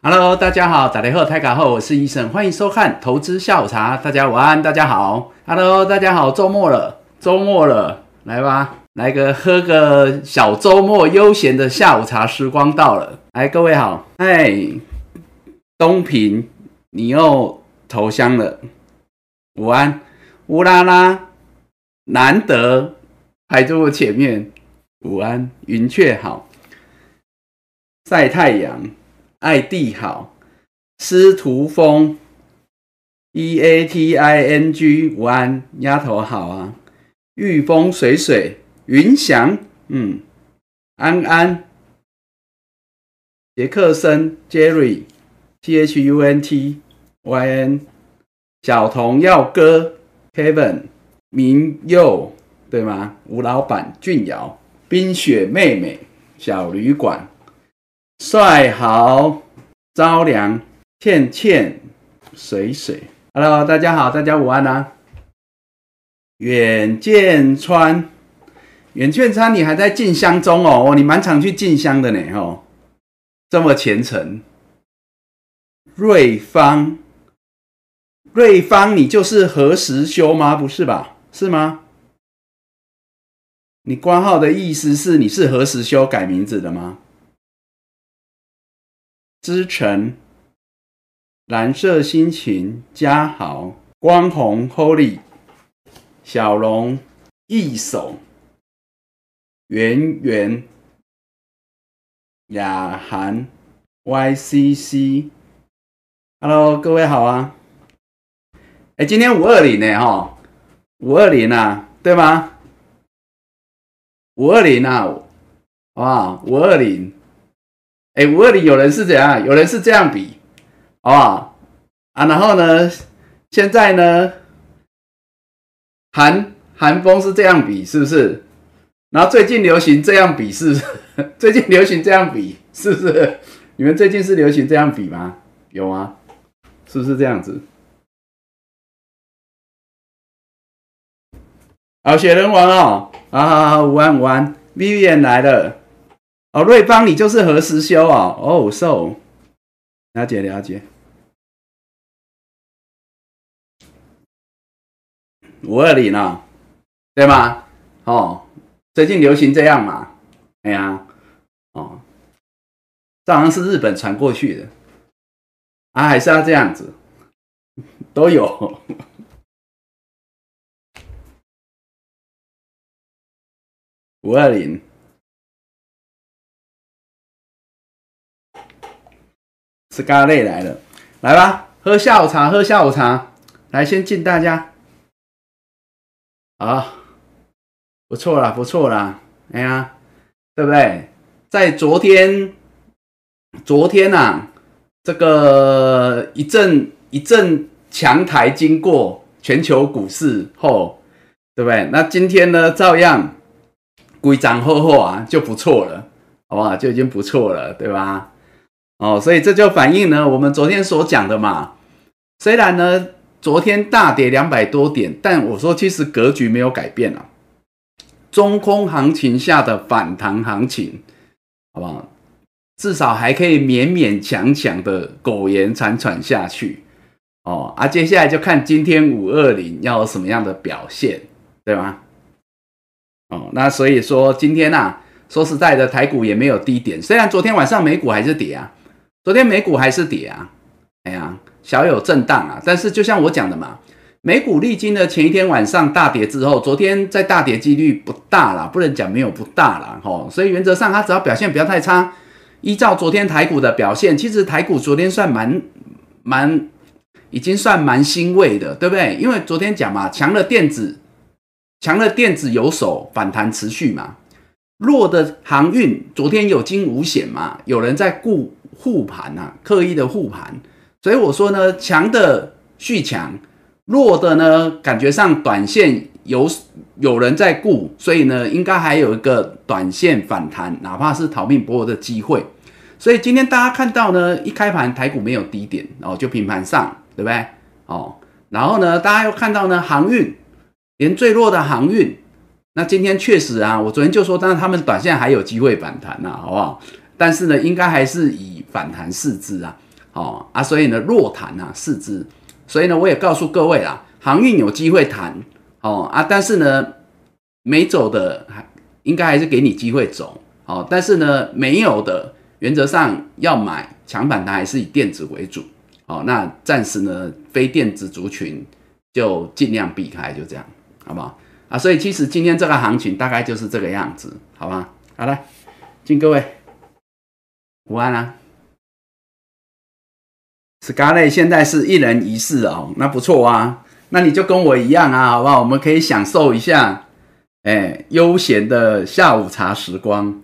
Hello，大家好，打雷后泰卡后，我是医生，欢迎收看投资下午茶。大家午安，大家好。Hello，大家好，周末了，周末了，来吧，来个喝个小周末悠闲的下午茶时光到了。来，各位好，嗨，东平，你又投降了，午安，乌拉拉，难得排在我前面，午安，云雀好，晒太阳。爱地好，司徒风，E A T I N G，午安，丫头好啊。御风水水，云翔，嗯，安安，杰克森，Jerry，T H U N T Y N，小童耀哥，Kevin，明佑，对吗？吴老板，俊瑶，冰雪妹妹，小旅馆。帅好，朝凉，倩倩，水水。Hello，大家好，大家午安啊。远见川，远见川，你还在进香中哦？你蛮常去进香的呢，哦，这么虔诚。瑞芳，瑞芳，你就是何时修吗？不是吧？是吗？你官号的意思是你是何时修改名字的吗？知城，蓝色心情，嘉豪，光红，Holy，小龙，一手，圆圆，雅涵，YCC，Hello，各位好啊！哎，今天五二零呢，哈，五二零啊，对吗？五二零啊，啊，五二零。哎，五二零有人是怎样？有人是这样比，好不好？啊，然后呢？现在呢？韩韩风是这样比，是不是？然后最近流行这样比，是不是？最近流行这样比，是不是？你们最近是流行这样比吗？有吗？是不是这样子？好，雪人王哦，啊，午安午安，Vivian 来了。哦，瑞芳，你就是何时修啊？哦，so，了解了解。五二零啊，对吗？哦，最近流行这样嘛？哎呀，哦，这好像是日本传过去的啊，还是要这样子，都有。五二零。是咖喱来了，来吧，喝下午茶，喝下午茶。来，先敬大家。啊，不错啦，不错啦。哎呀，对不对？在昨天，昨天呐，这个一阵一阵强台经过全球股市后，对不对？那今天呢，照样规涨厚厚啊，就不错了，好不好？就已经不错了，对吧？哦，所以这就反映呢，我们昨天所讲的嘛。虽然呢，昨天大跌两百多点，但我说其实格局没有改变啊。中空行情下的反弹行情，好不好？至少还可以勉勉强强的苟延残喘下去。哦，啊，接下来就看今天五二零要有什么样的表现，对吗？哦，那所以说今天呐，说实在的，台股也没有低点，虽然昨天晚上美股还是跌啊。昨天美股还是跌啊，哎呀，小有震荡啊。但是就像我讲的嘛，美股历经了前一天晚上大跌之后，昨天再大跌几率不大啦，不能讲没有不大啦，吼。所以原则上它只要表现不要太差，依照昨天台股的表现，其实台股昨天算蛮蛮，已经算蛮欣慰的，对不对？因为昨天讲嘛，强的电子，强的电子有手反弹持续嘛，弱的航运昨天有惊无险嘛，有人在顾。护盘呐，刻意的护盘，所以我说呢，强的续强，弱的呢，感觉上短线有有人在顾，所以呢，应该还有一个短线反弹，哪怕是逃命搏的机会。所以今天大家看到呢，一开盘台股没有低点哦，就平盘上，对不对？哦，然后呢，大家又看到呢，航运连最弱的航运，那今天确实啊，我昨天就说，当然他们短线还有机会反弹呐，好不好？但是呢，应该还是以反弹市值啊，哦啊，所以呢弱弹啊四只，所以呢我也告诉各位啦，航运有机会弹哦啊，但是呢没走的还应该还是给你机会走哦，但是呢没有的原则上要买强板，它还是以电子为主哦，那暂时呢非电子族群就尽量避开，就这样好不好？啊，所以其实今天这个行情大概就是这个样子，好吧？好了，敬各位午安啊！Scarlet 现在是一人一室哦，那不错啊，那你就跟我一样啊，好不好？我们可以享受一下，哎，悠闲的下午茶时光。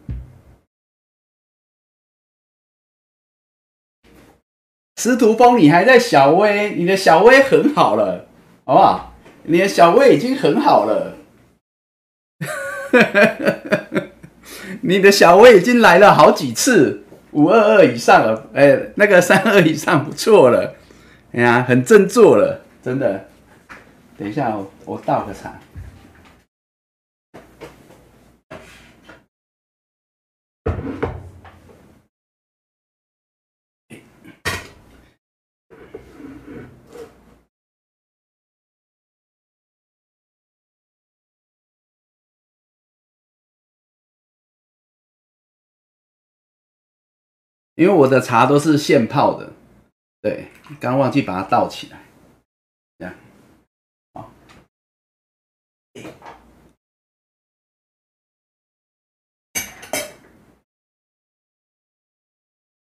司徒峰，你还在小薇，你的小薇很好了，好不好？你的小薇已经很好了，你的小薇已经来了好几次，五二二以上了，哎，那个三二以上不错了，哎呀，很振作了，真的。等一下，我我倒个茶。因为我的茶都是现泡的，对，刚忘记把它倒起来，这样，好，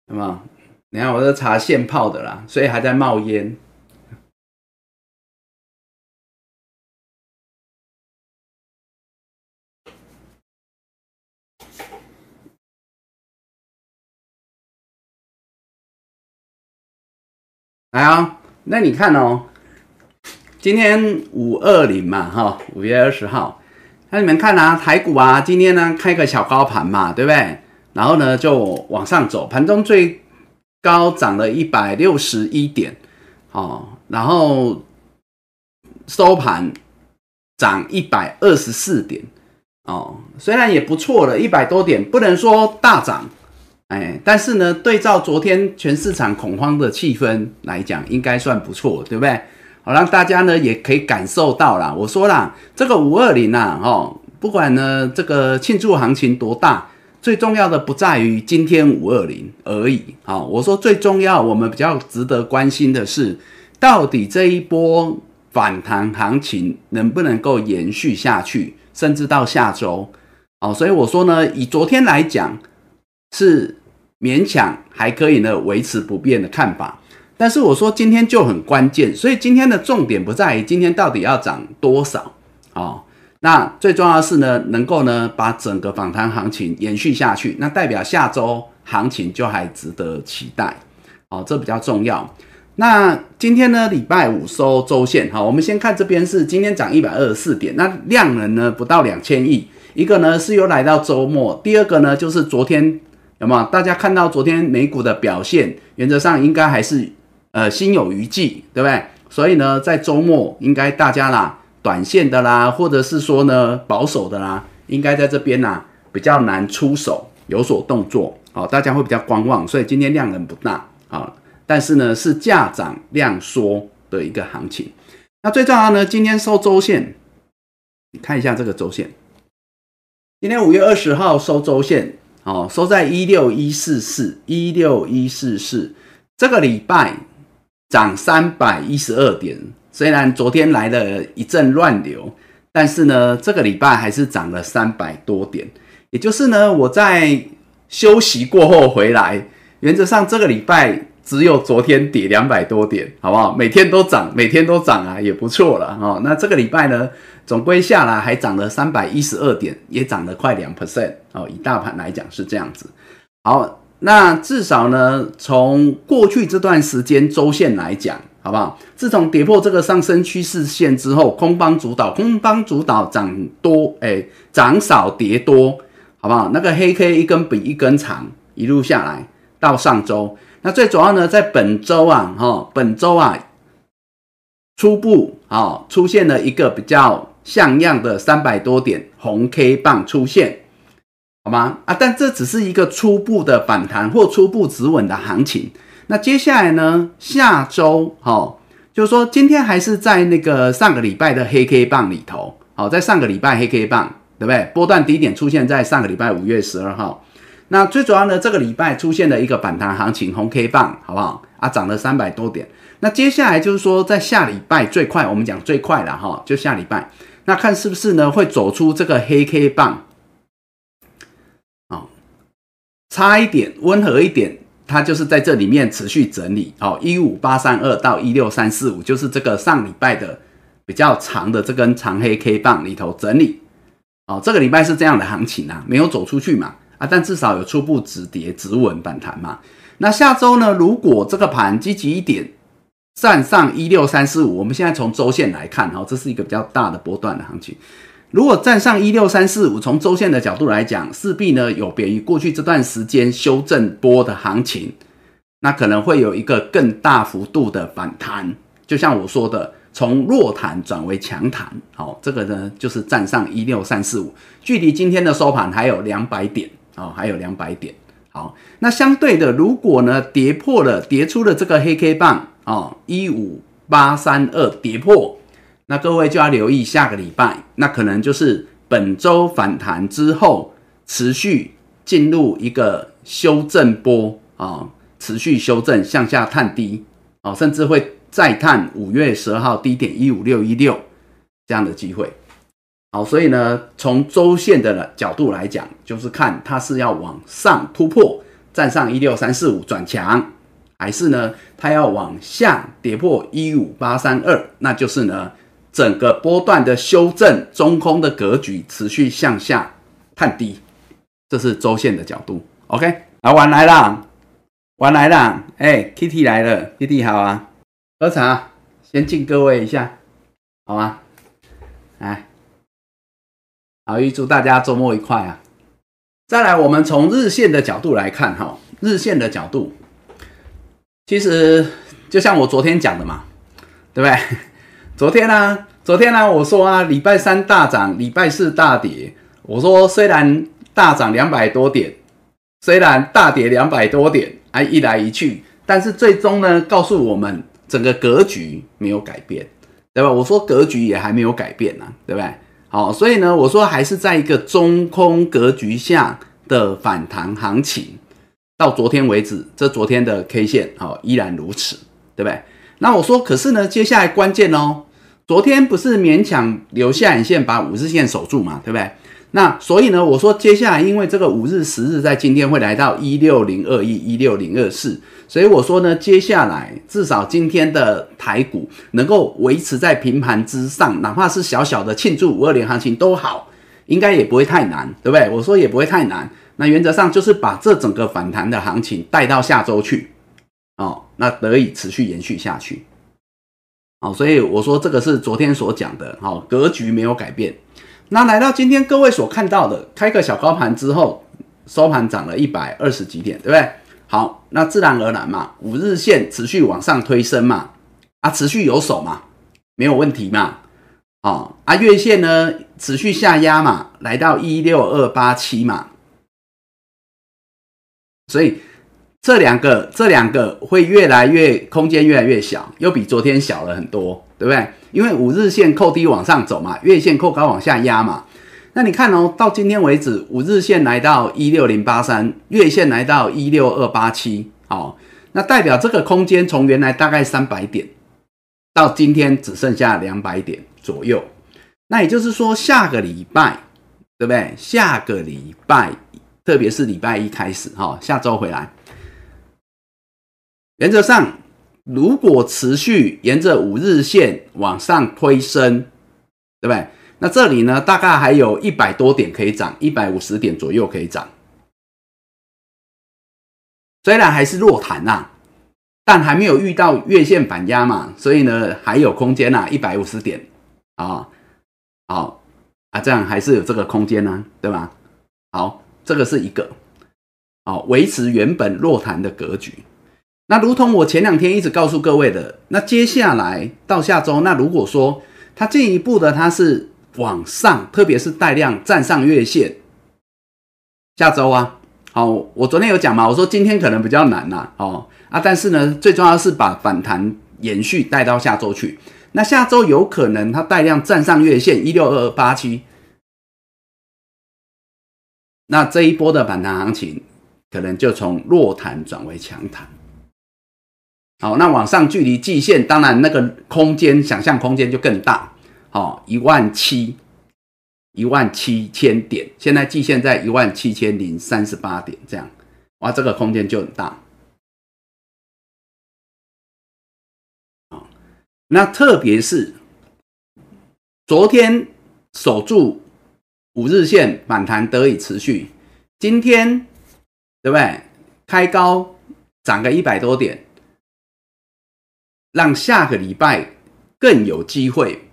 那么，你看我的茶现泡的啦，所以还在冒烟。来啊，那你看哦，今天五二零嘛，哈，五月二十号，那你们看啊，台股啊，今天呢开个小高盘嘛，对不对？然后呢就往上走，盘中最高涨了一百六十一点，哦，然后收盘涨一百二十四点，哦，虽然也不错了，一百多点，不能说大涨。哎，但是呢，对照昨天全市场恐慌的气氛来讲，应该算不错，对不对？好，让大家呢也可以感受到啦。我说啦，这个五二零啊，哦，不管呢这个庆祝行情多大，最重要的不在于今天五二零而已。好，我说最重要，我们比较值得关心的是，到底这一波反弹行情能不能够延续下去，甚至到下周。好，所以我说呢，以昨天来讲是。勉强还可以呢，维持不变的看法。但是我说今天就很关键，所以今天的重点不在于今天到底要涨多少哦。那最重要的是呢，能够呢把整个反弹行情延续下去，那代表下周行情就还值得期待哦，这比较重要。那今天呢，礼拜五收周线，好，我们先看这边是今天涨一百二十四点，那量能呢不到两千亿，一个呢是又来到周末，第二个呢就是昨天。有没有大家看到昨天美股的表现？原则上应该还是呃心有余悸，对不对？所以呢，在周末应该大家啦，短线的啦，或者是说呢保守的啦，应该在这边呐比较难出手有所动作，好，大家会比较观望。所以今天量能不大啊，但是呢是价涨量缩的一个行情。那最重要呢，今天收周线，你看一下这个周线，今天五月二十号收周线。哦，收在一六一四四一六一四四，这个礼拜涨三百一十二点。虽然昨天来了一阵乱流，但是呢，这个礼拜还是涨了三百多点。也就是呢，我在休息过后回来，原则上这个礼拜只有昨天跌两百多点，好不好？每天都涨，每天都涨啊，也不错了哦。那这个礼拜呢？总归下来还涨了三百一十二点，也涨了快两 percent 哦。以大盘来讲是这样子。好，那至少呢，从过去这段时间周线来讲，好不好？自从跌破这个上升趋势线之后，空方主导，空方主导涨多，哎，涨少跌多，好不好？那个黑 K 一根比一根长，一路下来到上周，那最主要呢，在本周啊，哈，本周啊，初步啊出现了一个比较。像样的三百多点红 K 棒出现，好吗？啊，但这只是一个初步的反弹或初步止稳的行情。那接下来呢，下周好，就是说今天还是在那个上个礼拜的黑 K 棒里头，好，在上个礼拜黑 K 棒，对不对？波段低点出现在上个礼拜五月十二号。那最主要呢，这个礼拜出现了一个反弹行情，红 K 棒，好不好？啊，涨了三百多点。那接下来就是说，在下礼拜最快，我们讲最快了哈，就下礼拜，那看是不是呢，会走出这个黑 K 棒，好，差一点，温和一点，它就是在这里面持续整理，好，一五八三二到一六三四五，就是这个上礼拜的比较长的这根长黑 K 棒里头整理，哦，这个礼拜是这样的行情啊，没有走出去嘛，啊，但至少有初步止跌止稳反弹嘛。那下周呢，如果这个盘积极一点。站上一六三四五，我们现在从周线来看，哈，这是一个比较大的波段的行情。如果站上一六三四五，从周线的角度来讲，势必呢有别于过去这段时间修正波的行情，那可能会有一个更大幅度的反弹。就像我说的，从弱弹转为强弹，好，这个呢就是站上一六三四五，距离今天的收盘还有两百点，哦，还有两百点。好，那相对的，如果呢跌破了，跌出了这个黑 K 棒。哦，一五八三二跌破，那各位就要留意下个礼拜，那可能就是本周反弹之后持续进入一个修正波啊，持续修正向下探低哦，甚至会再探五月十二号低点一五六一六这样的机会。好，所以呢，从周线的角度来讲，就是看它是要往上突破，站上一六三四五转强。还是呢，它要往下跌破一五八三二，那就是呢，整个波段的修正中空的格局持续向下探低，这是周线的角度。OK，啊，玩来了，玩来了，哎，Kitty 来了，Kitty 好啊，喝茶，先敬各位一下，好吗？来，好，预祝大家周末愉快啊！再来，我们从日线的角度来看，哈，日线的角度。其实就像我昨天讲的嘛，对不对？昨天呢，昨天呢，我说啊，礼拜三大涨，礼拜四大跌。我说虽然大涨两百多点，虽然大跌两百多点，哎，一来一去，但是最终呢，告诉我们整个格局没有改变，对吧？我说格局也还没有改变呢，对不对？好，所以呢，我说还是在一个中空格局下的反弹行情。到昨天为止，这昨天的 K 线好依然如此，对不对？那我说，可是呢，接下来关键哦，昨天不是勉强留下影线把五日线守住嘛，对不对？那所以呢，我说接下来因为这个五日、十日在今天会来到一六零二一、一六零二四，所以我说呢，接下来至少今天的台股能够维持在平盘之上，哪怕是小小的庆祝五二零行情都好，应该也不会太难，对不对？我说也不会太难。那原则上就是把这整个反弹的行情带到下周去，哦，那得以持续延续下去，哦，所以我说这个是昨天所讲的，好，格局没有改变。那来到今天各位所看到的，开个小高盘之后，收盘涨了一百二十几点，对不对？好，那自然而然嘛，五日线持续往上推升嘛，啊，持续有手嘛，没有问题嘛，哦，啊，月线呢持续下压嘛，来到一六二八七嘛。所以这两个这两个会越来越空间越来越小，又比昨天小了很多，对不对？因为五日线扣低往上走嘛，月线扣高往下压嘛。那你看哦，到今天为止，五日线来到一六零八三，月线来到一六二八七，好，那代表这个空间从原来大概三百点，到今天只剩下两百点左右。那也就是说，下个礼拜，对不对？下个礼拜。特别是礼拜一开始，哈，下周回来，原则上，如果持续沿着五日线往上推升，对不对？那这里呢，大概还有一百多点可以涨，一百五十点左右可以涨。虽然还是弱弹呐，但还没有遇到月线反压嘛，所以呢，还有空间呐，一百五十点啊，好啊，这样还是有这个空间呢，对吧？好。这个是一个，好维持原本弱弹的格局。那如同我前两天一直告诉各位的，那接下来到下周，那如果说它进一步的它是往上，特别是带量站上月线，下周啊，好，我昨天有讲嘛，我说今天可能比较难呐，哦啊，但是呢，最重要是把反弹延续带到下周去。那下周有可能它带量站上月线一六二二八七，那这一波的反弹行情可能就从弱弹转为强弹。好，那往上距离季线，当然那个空间想象空间就更大。好，一万七，一万七千点，现在季线在一万七千零三十八点，这样，哇，这个空间就很大。那特别是昨天守住五日线反弹得以持续，今天对不对？开高涨个一百多点。让下个礼拜更有机会，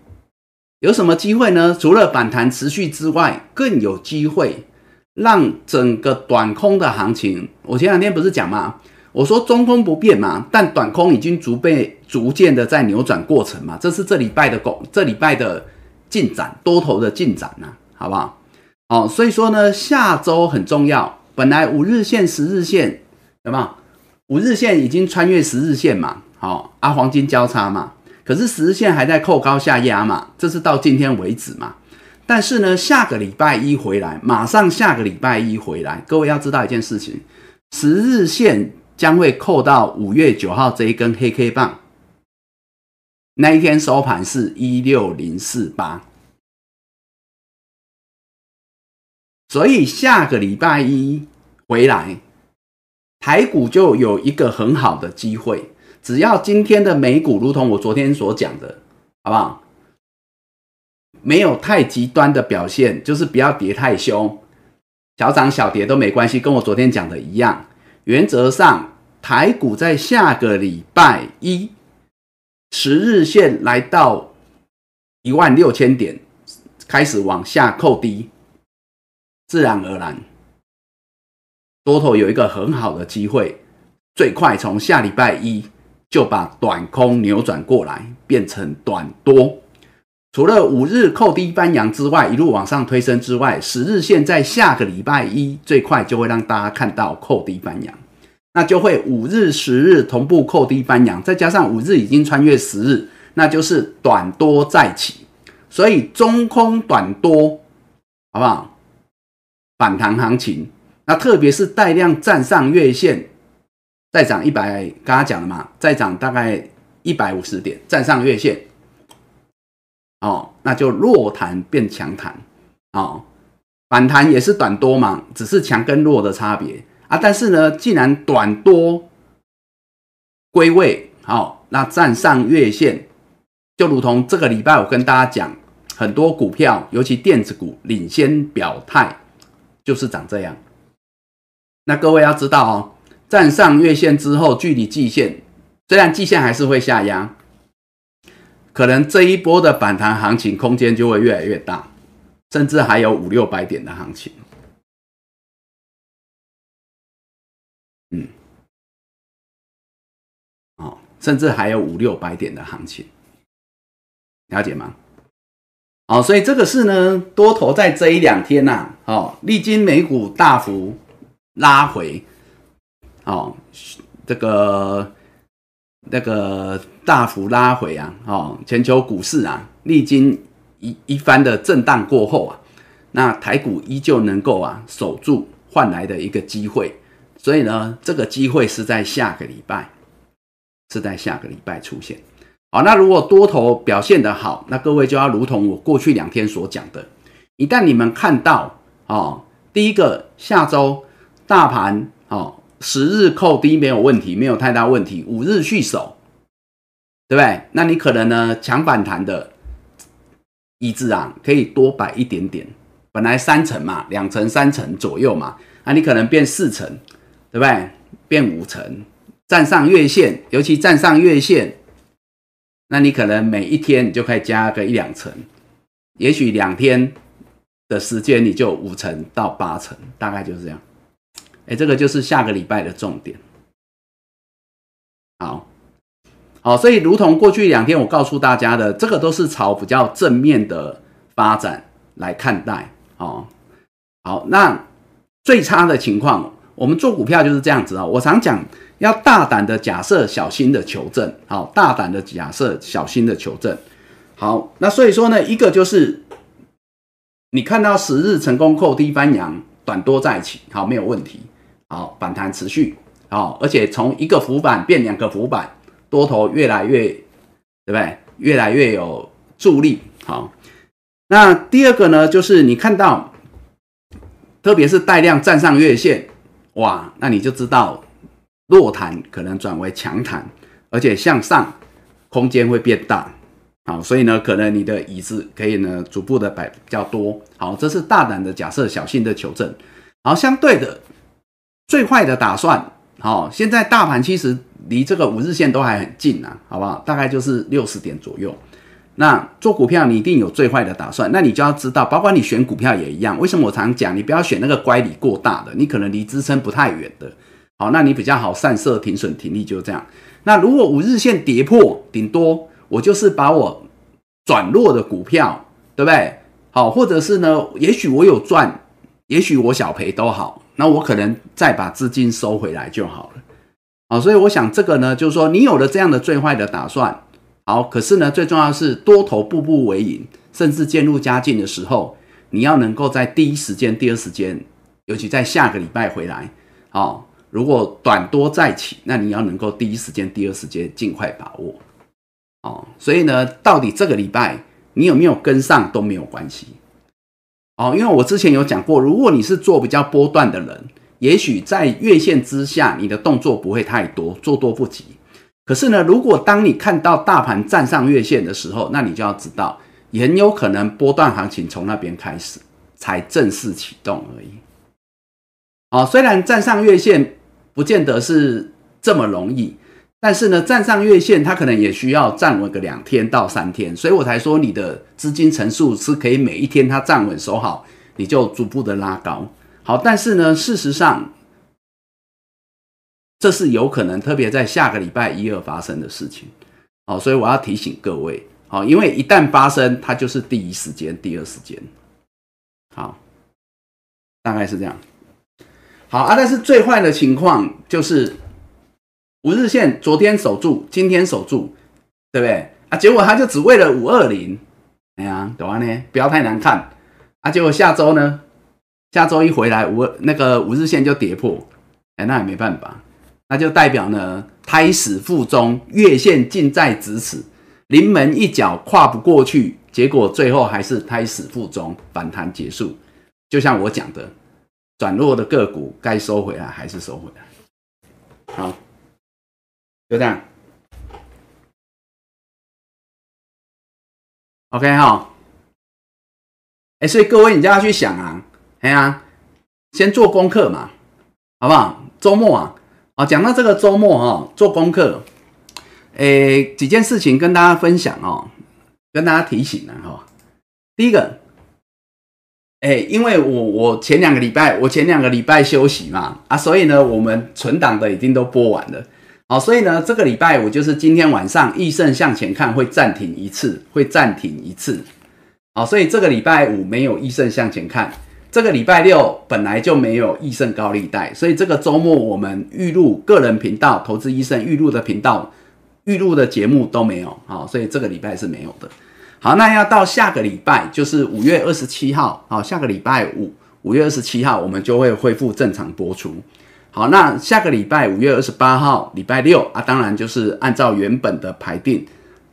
有什么机会呢？除了反弹持续之外，更有机会让整个短空的行情。我前两天不是讲吗？我说中空不变嘛，但短空已经逐被逐渐的在扭转过程嘛。这是这礼拜的狗，这礼拜的进展，多头的进展呐，好不好？哦，所以说呢，下周很重要。本来五日线、十日线，有没有？五日线已经穿越十日线嘛？好啊，黄金交叉嘛，可是十日线还在扣高下压嘛，这是到今天为止嘛。但是呢，下个礼拜一回来，马上下个礼拜一回来，各位要知道一件事情，十日线将会扣到五月九号这一根黑 K 棒，那一天收盘是一六零四八，所以下个礼拜一回来，台股就有一个很好的机会。只要今天的美股如同我昨天所讲的，好不好？没有太极端的表现，就是不要跌太凶，小涨小跌都没关系，跟我昨天讲的一样。原则上，台股在下个礼拜一十日线来到一万六千点，开始往下扣低，自然而然，多头有一个很好的机会，最快从下礼拜一。就把短空扭转过来，变成短多。除了五日扣低翻阳之外，一路往上推升之外，十日线在下个礼拜一最快就会让大家看到扣低翻阳，那就会五日、十日同步扣低翻阳，再加上五日已经穿越十日，那就是短多再起。所以中空短多，好不好？反弹行情，那特别是带量站上月线。再涨一百，刚刚讲了嘛，再涨大概一百五十点，站上月线，哦，那就弱弹变强弹，哦，反弹也是短多嘛，只是强跟弱的差别啊。但是呢，既然短多归位，好，那站上月线，就如同这个礼拜我跟大家讲，很多股票，尤其电子股领先表态，就是长这样。那各位要知道哦。站上月线之后，距离季线虽然季线还是会下压，可能这一波的反弹行情空间就会越来越大，甚至还有五六百点的行情。嗯，哦，甚至还有五六百点的行情，了解吗？哦，所以这个是呢，多头在这一两天呐，哦，历经美股大幅拉回。哦，这个那个大幅拉回啊，哦，全球股市啊，历经一一番的震荡过后啊，那台股依旧能够啊守住换来的一个机会，所以呢，这个机会是在下个礼拜，是在下个礼拜出现。好，那如果多头表现的好，那各位就要如同我过去两天所讲的，一旦你们看到哦，第一个下周大盘哦。十日扣低没有问题，没有太大问题。五日续守，对不对？那你可能呢强反弹的意志啊，可以多摆一点点。本来三成嘛，两成、三成左右嘛，那你可能变四成，对不对？变五成，站上月线，尤其站上月线，那你可能每一天你就可以加个一两成，也许两天的时间你就五成到八成，大概就是这样。哎，这个就是下个礼拜的重点。好，好，所以如同过去两天我告诉大家的，这个都是朝比较正面的发展来看待。哦，好，那最差的情况，我们做股票就是这样子啊。我常讲，要大胆的假设，小心的求证。好，大胆的假设，小心的求证。好，那所以说呢，一个就是你看到十日成功扣低翻阳，短多在一起，好，没有问题。好，反弹持续，好，而且从一个浮板变两个浮板，多头越来越，对不对？越来越有助力。好，那第二个呢，就是你看到，特别是带量站上月线，哇，那你就知道弱弹可能转为强弹，而且向上空间会变大。好，所以呢，可能你的椅子可以呢逐步的摆比较多。好，这是大胆的假设，小心的求证。好，相对的。最坏的打算，好，现在大盘其实离这个五日线都还很近啊，好不好？大概就是六十点左右。那做股票你一定有最坏的打算，那你就要知道，包括你选股票也一样。为什么我常讲，你不要选那个乖离过大的，你可能离支撑不太远的。好，那你比较好散射停损停利，就这样。那如果五日线跌破，顶多我就是把我转弱的股票，对不对？好，或者是呢，也许我有赚，也许我小赔都好。那我可能再把资金收回来就好了，好，所以我想这个呢，就是说你有了这样的最坏的打算，好，可是呢，最重要是多头步步为营，甚至渐入佳境的时候，你要能够在第一时间、第二时间，尤其在下个礼拜回来，好，如果短多再起，那你要能够第一时间、第二时间尽快把握，哦，所以呢，到底这个礼拜你有没有跟上都没有关系。哦，因为我之前有讲过，如果你是做比较波段的人，也许在月线之下，你的动作不会太多，做多不急。可是呢，如果当你看到大盘站上月线的时候，那你就要知道，很有可能波段行情从那边开始才正式启动而已。哦，虽然站上月线不见得是这么容易。但是呢，站上月线，它可能也需要站稳个两天到三天，所以我才说你的资金层数是可以每一天它站稳守好，你就逐步的拉高。好，但是呢，事实上这是有可能，特别在下个礼拜一二发生的事情。好，所以我要提醒各位，好，因为一旦发生，它就是第一时间、第二时间。好，大概是这样。好啊，但是最坏的情况就是。五日线昨天守住，今天守住，对不对啊？结果他就只为了五二零，哎呀，懂吗呢？不要太难看啊！结果下周呢，下周一回来五那个五日线就跌破，哎，那也没办法，那就代表呢胎死腹中，月线近在咫尺，临门一脚跨不过去，结果最后还是胎死腹中，反弹结束。就像我讲的，转弱的个股该收回来还是收回来，好。就这样，OK 哈，哎，所以各位你就要去想啊，哎呀，先做功课嘛，好不好？周末啊，啊，讲到这个周末哈，做功课，哎，几件事情跟大家分享哦，跟大家提醒了哈。第一个，哎，因为我我前两个礼拜我前两个礼拜休息嘛，啊，所以呢，我们存档的已经都播完了。好，所以呢，这个礼拜五就是今天晚上，易胜向前看会暂停一次，会暂停一次。好，所以这个礼拜五没有易胜向前看，这个礼拜六本来就没有易胜高利贷，所以这个周末我们预录个人频道投资医生预录的频道预录的节目都没有。好，所以这个礼拜是没有的。好，那要到下个礼拜，就是五月二十七号，好，下个礼拜五五月二十七号，我们就会恢复正常播出。好，那下个礼拜五月二十八号，礼拜六啊，当然就是按照原本的排定，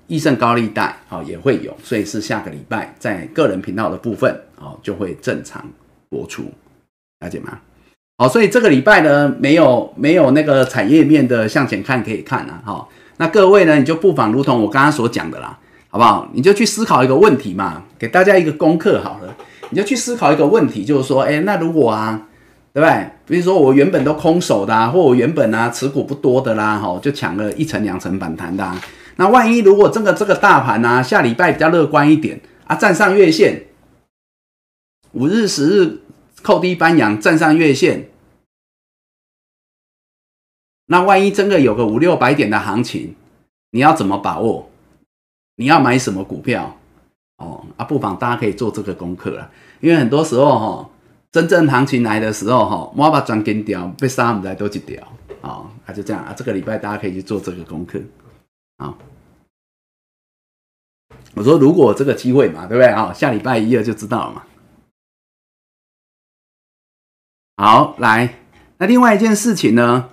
益盛高利贷好也会有，所以是下个礼拜在个人频道的部分哦就会正常播出，了解吗？好，所以这个礼拜呢没有没有那个产业面的向前看可以看啊，哈，那各位呢你就不妨如同我刚刚所讲的啦，好不好？你就去思考一个问题嘛，给大家一个功课好了，你就去思考一个问题，就是说，哎，那如果啊。对不对？比如说我原本都空手的，啊或我原本啊持股不多的啦，哈，就抢了一层两层反弹的。啊那万一如果这个这个大盘啊下礼拜比较乐观一点啊，站上月线，五日十日扣低搬阳站上月线，那万一真的有个五六百点的行情，你要怎么把握？你要买什么股票？哦啊，不妨大家可以做这个功课了，因为很多时候哈。真正行情来的时候，哈，我把转跟掉，被杀唔在都一条，好，那就这样啊。这个礼拜大家可以去做这个功课，好。我说如果这个机会嘛，对不对啊？下礼拜一二就知道了嘛。好，来，那另外一件事情呢？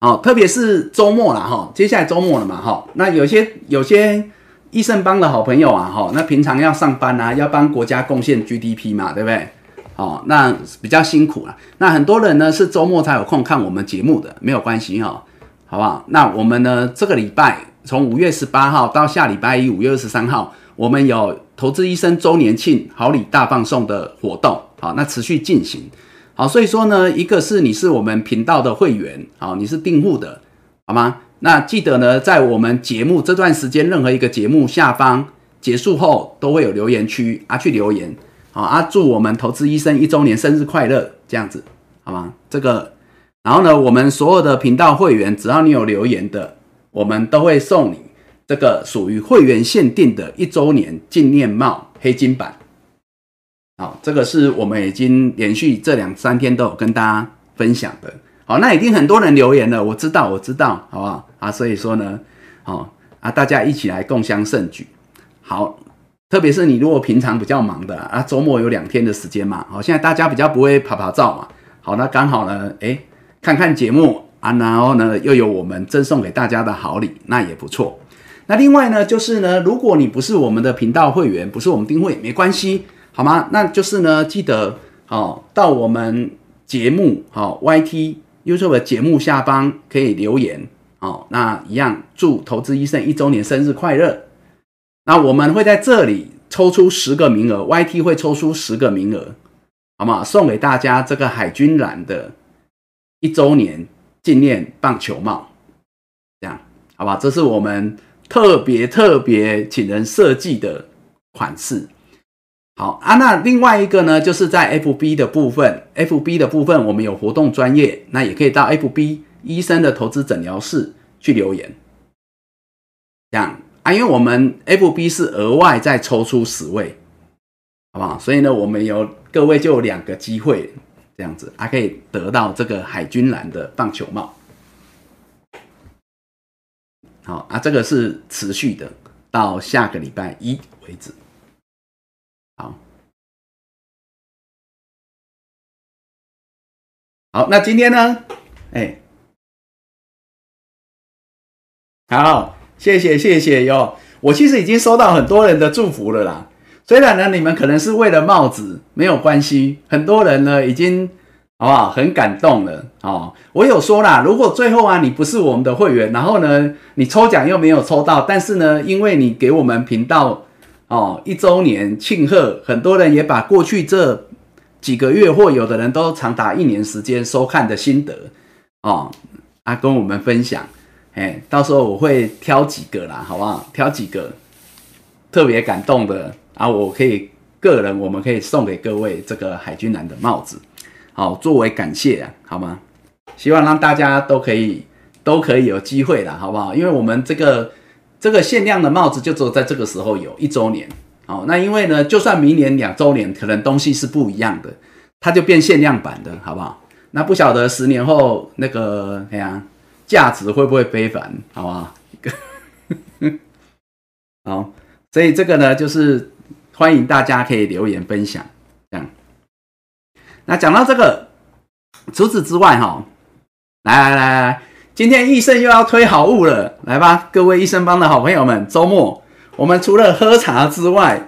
哦，特别是周末了哈，接下来周末了嘛哈。那有些有些医生帮的好朋友啊哈，那平常要上班啊，要帮国家贡献 GDP 嘛，对不对？哦，那比较辛苦了。那很多人呢是周末才有空看我们节目的，没有关系哈，好不好？那我们呢这个礼拜从五月十八号到下礼拜一五月二十三号，我们有投资医生周年庆好礼大放送的活动，好，那持续进行。好，所以说呢，一个是你是我们频道的会员，好，你是订户的，好吗？那记得呢，在我们节目这段时间，任何一个节目下方结束后，都会有留言区啊，去留言，好啊，祝我们投资医生一周年生日快乐，这样子，好吗？这个，然后呢，我们所有的频道会员，只要你有留言的，我们都会送你这个属于会员限定的一周年纪念帽黑金版。好，这个是我们已经连续这两三天都有跟大家分享的。好，那已经很多人留言了，我知道，我知道，好不好啊？所以说呢，好啊，大家一起来共襄盛举。好，特别是你如果平常比较忙的啊，周末有两天的时间嘛，好，现在大家比较不会拍拍照嘛，好，那刚好呢，哎，看看节目啊，然后呢又有我们赠送给大家的好礼，那也不错。那另外呢，就是呢，如果你不是我们的频道会员，不是我们订会，没关系。好吗？那就是呢，记得哦，到我们节目好 YT YouTube 的节目下方可以留言哦。那一样祝投资医生一周年生日快乐。那我们会在这里抽出十个名额，YT 会抽出十个名额，好吗？送给大家这个海军蓝的一周年纪念棒球帽，这样好吧？这是我们特别特别请人设计的款式。好啊，那另外一个呢，就是在 FB 的部分，FB 的部分我们有活动专业，那也可以到 FB 医生的投资诊疗室去留言，这样啊，因为我们 FB 是额外再抽出十位，好不好？所以呢，我们有各位就有两个机会，这样子还可以得到这个海军蓝的棒球帽。好啊，这个是持续的，到下个礼拜一为止。好，好，那今天呢？哎，好，谢谢谢谢哟。我其实已经收到很多人的祝福了啦。虽然呢，你们可能是为了帽子，没有关系。很多人呢，已经好不好？很感动了哦。我有说啦，如果最后啊，你不是我们的会员，然后呢，你抽奖又没有抽到，但是呢，因为你给我们频道。哦，一周年庆贺，很多人也把过去这几个月，或有的人都长达一年时间收看的心得，哦，啊，跟我们分享，哎，到时候我会挑几个啦，好不好？挑几个特别感动的啊，我可以个人，我们可以送给各位这个海军蓝的帽子，好，作为感谢啊，好吗？希望让大家都可以都可以有机会啦，好不好？因为我们这个。这个限量的帽子就只有在这个时候有一周年，好，那因为呢，就算明年两周年，可能东西是不一样的，它就变限量版的，好不好？那不晓得十年后那个哎呀，价值会不会非凡，好不好？好，所以这个呢，就是欢迎大家可以留言分享，这样。那讲到这个，除此之外，哈，来来来来。今天益生又要推好物了，来吧，各位益生帮的好朋友们，周末我们除了喝茶之外，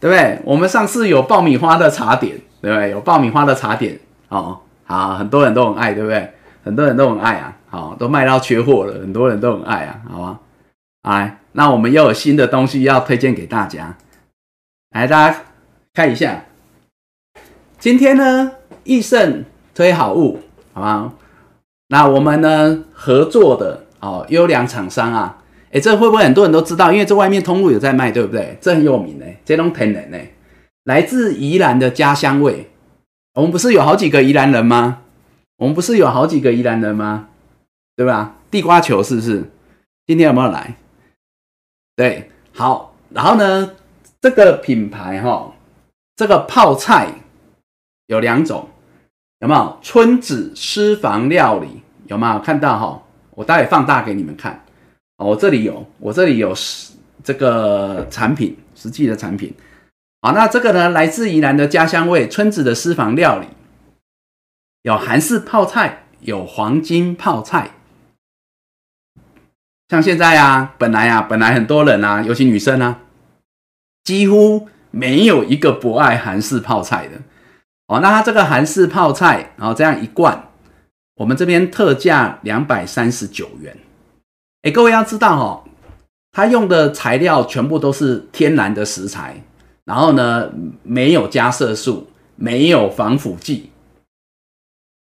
对不对？我们上次有爆米花的茶点，对不对？有爆米花的茶点，哦，好，很多人都很爱，对不对？很多人都很爱啊，好，都卖到缺货了，很多人都很爱啊，好吧？来，那我们又有新的东西要推荐给大家，来，大家看一下，今天呢，益盛推好物，好吗？那我们呢合作的哦优良厂商啊，哎，这会不会很多人都知道？因为这外面通路有在卖，对不对？这很有名哎，这种天然哎，来自宜兰的家乡味。我们不是有好几个宜兰人吗？我们不是有好几个宜兰人吗？对吧？地瓜球是不是？今天有没有来？对，好。然后呢，这个品牌哈，这个泡菜有两种。有没有春子私房料理？有吗看到哈？我待会放大给你们看。哦，我这里有，我这里有实这个产品，实际的产品。好，那这个呢，来自宜兰的家乡味村子的私房料理，有韩式泡菜，有黄金泡菜。像现在啊，本来啊，本来很多人啊，尤其女生啊，几乎没有一个不爱韩式泡菜的。哦，那它这个韩式泡菜，然后这样一罐，我们这边特价两百三十九元。哎，各位要知道哦，它用的材料全部都是天然的食材，然后呢，没有加色素，没有防腐剂，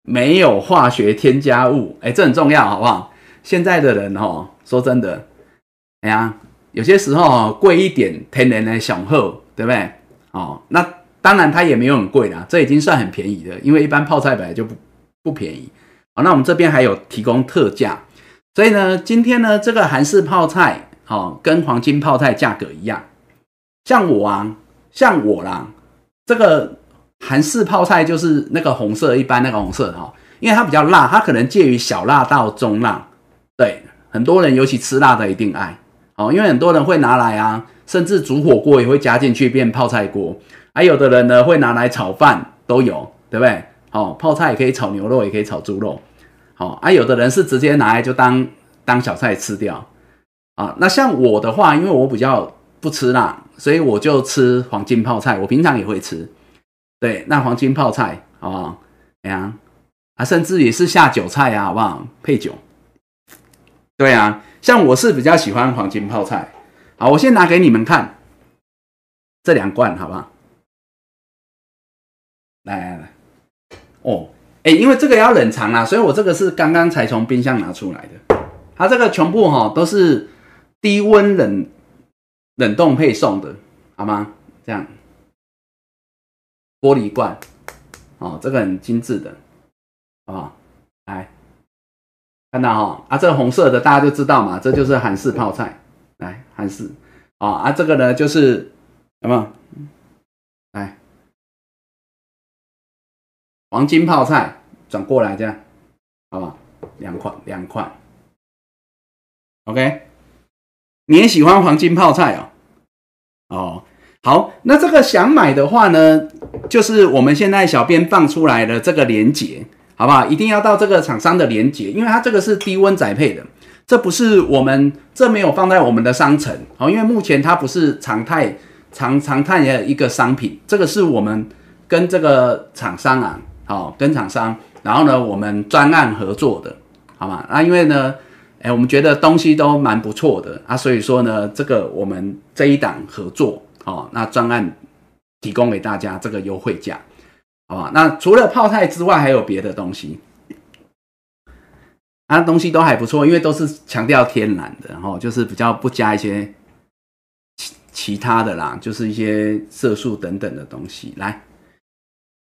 没有化学添加物。哎，这很重要，好不好？现在的人哦，说真的，哎呀，有些时候贵一点天然的雄厚，对不对？哦，那。当然，它也没有很贵啦，这已经算很便宜的，因为一般泡菜本来就不不便宜。好，那我们这边还有提供特价，所以呢，今天呢，这个韩式泡菜，哦，跟黄金泡菜价格一样。像我啊，像我啦，这个韩式泡菜就是那个红色，一般那个红色哈，因为它比较辣，它可能介于小辣到中辣。对，很多人尤其吃辣的一定爱，哦，因为很多人会拿来啊，甚至煮火锅也会加进去变泡菜锅。还有的人呢，会拿来炒饭，都有，对不对？好，泡菜也可以炒牛肉，也可以炒猪肉。好，啊，有的人是直接拿来就当当小菜吃掉。啊，那像我的话，因为我比较不吃辣，所以我就吃黄金泡菜。我平常也会吃。对，那黄金泡菜，好不好？哎呀，啊，甚至也是下酒菜啊，好不好？配酒。对啊，像我是比较喜欢黄金泡菜。好，我先拿给你们看这两罐，好不好？来来来，哦，哎，因为这个要冷藏啊，所以我这个是刚刚才从冰箱拿出来的。它这个全部哈都是低温冷冷冻配送的，好吗？这样，玻璃罐，哦，这个很精致的，好不好？来，看到哈啊，这个红色的大家就知道嘛，这就是韩式泡菜。来，韩式，啊啊，这个呢就是有没有？黄金泡菜转过来这样，好不好？两块两块，OK。你也喜欢黄金泡菜哦？哦，好，那这个想买的话呢，就是我们现在小编放出来的这个链接，好不好？一定要到这个厂商的链接，因为它这个是低温宅配的，这不是我们这没有放在我们的商城哦，因为目前它不是常态常常态的一个商品，这个是我们跟这个厂商啊。好，跟厂商，然后呢，我们专案合作的，好吗？那因为呢，哎，我们觉得东西都蛮不错的啊，所以说呢，这个我们这一档合作，好，那专案提供给大家这个优惠价，好吧？那除了泡菜之外，还有别的东西，啊，东西都还不错，因为都是强调天然的，然后就是比较不加一些其其他的啦，就是一些色素等等的东西，来。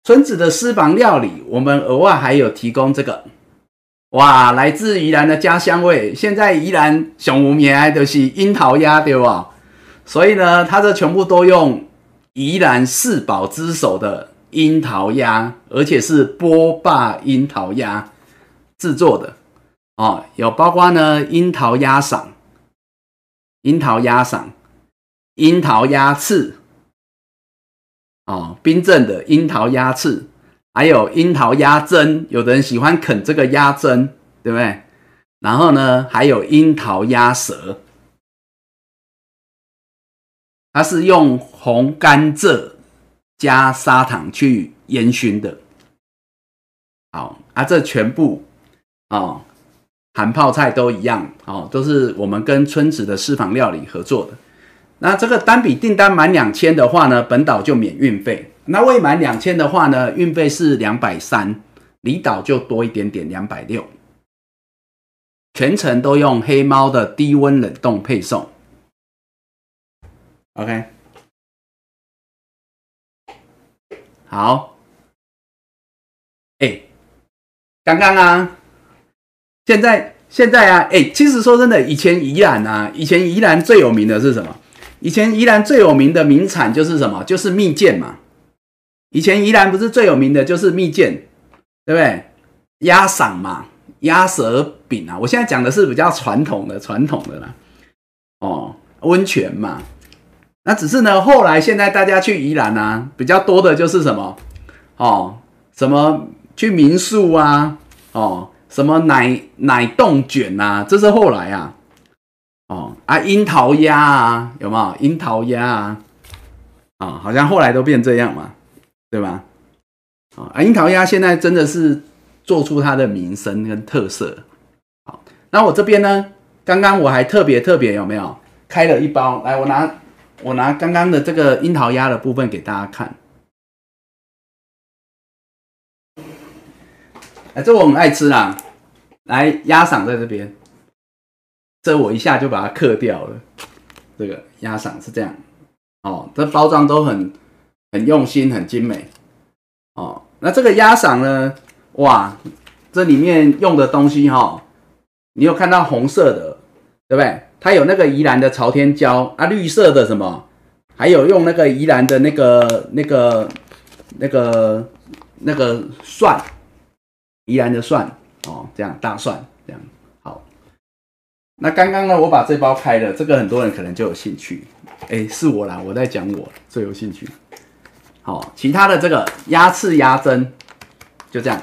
村子的私房料理，我们额外还有提供这个，哇，来自宜兰的家乡味。现在宜兰熊无面爱的是樱桃鸭，对吧？所以呢，它这全部都用宜兰四宝之首的樱桃鸭，而且是波霸樱桃鸭制作的哦。有包括呢樱桃鸭嗓、樱桃鸭嗓、樱桃鸭翅。哦，冰镇的樱桃鸭翅，还有樱桃鸭胗，有的人喜欢啃这个鸭胗，对不对？然后呢，还有樱桃鸭舌，它是用红甘蔗加砂糖去烟熏的。好啊，这全部哦，韩泡菜都一样哦，都是我们跟村子的私房料理合作的。那这个单笔订单满两千的话呢，本岛就免运费；那未满两千的话呢，运费是两百三，离岛就多一点点，两百六。全程都用黑猫的低温冷冻配送。OK，好。哎，刚刚啊，现在现在啊，哎，其实说真的，以前宜兰啊，以前宜兰最有名的是什么？以前宜兰最有名的名产就是什么？就是蜜饯嘛。以前宜兰不是最有名的就是蜜饯，对不对？鸭嗓嘛，鸭舌饼啊。我现在讲的是比较传统的、传统的啦。哦，温泉嘛。那只是呢，后来现在大家去宜兰啊，比较多的就是什么？哦，什么去民宿啊？哦，什么奶奶冻卷啊？这是后来啊。哦啊，樱桃鸭啊，有没有樱桃鸭啊？啊，好像后来都变这样嘛，对吧？啊，樱桃鸭现在真的是做出它的名声跟特色。好，那我这边呢，刚刚我还特别特别有没有开了一包？来，我拿我拿刚刚的这个樱桃鸭的部分给大家看。哎，这我很爱吃啦。来，鸭嗓在这边。这我一下就把它刻掉了。这个鸭嗓是这样，哦，这包装都很很用心，很精美，哦，那这个鸭嗓呢，哇，这里面用的东西哈，你有看到红色的，对不对？它有那个宜兰的朝天椒啊，绿色的什么，还有用那个宜兰的那个那个那个那个蒜，宜兰的蒜，哦，这样大蒜。那刚刚呢，我把这包开了，这个很多人可能就有兴趣。哎，是我啦，我在讲我最有兴趣。好，其他的这个鸭翅、鸭胗，就这样。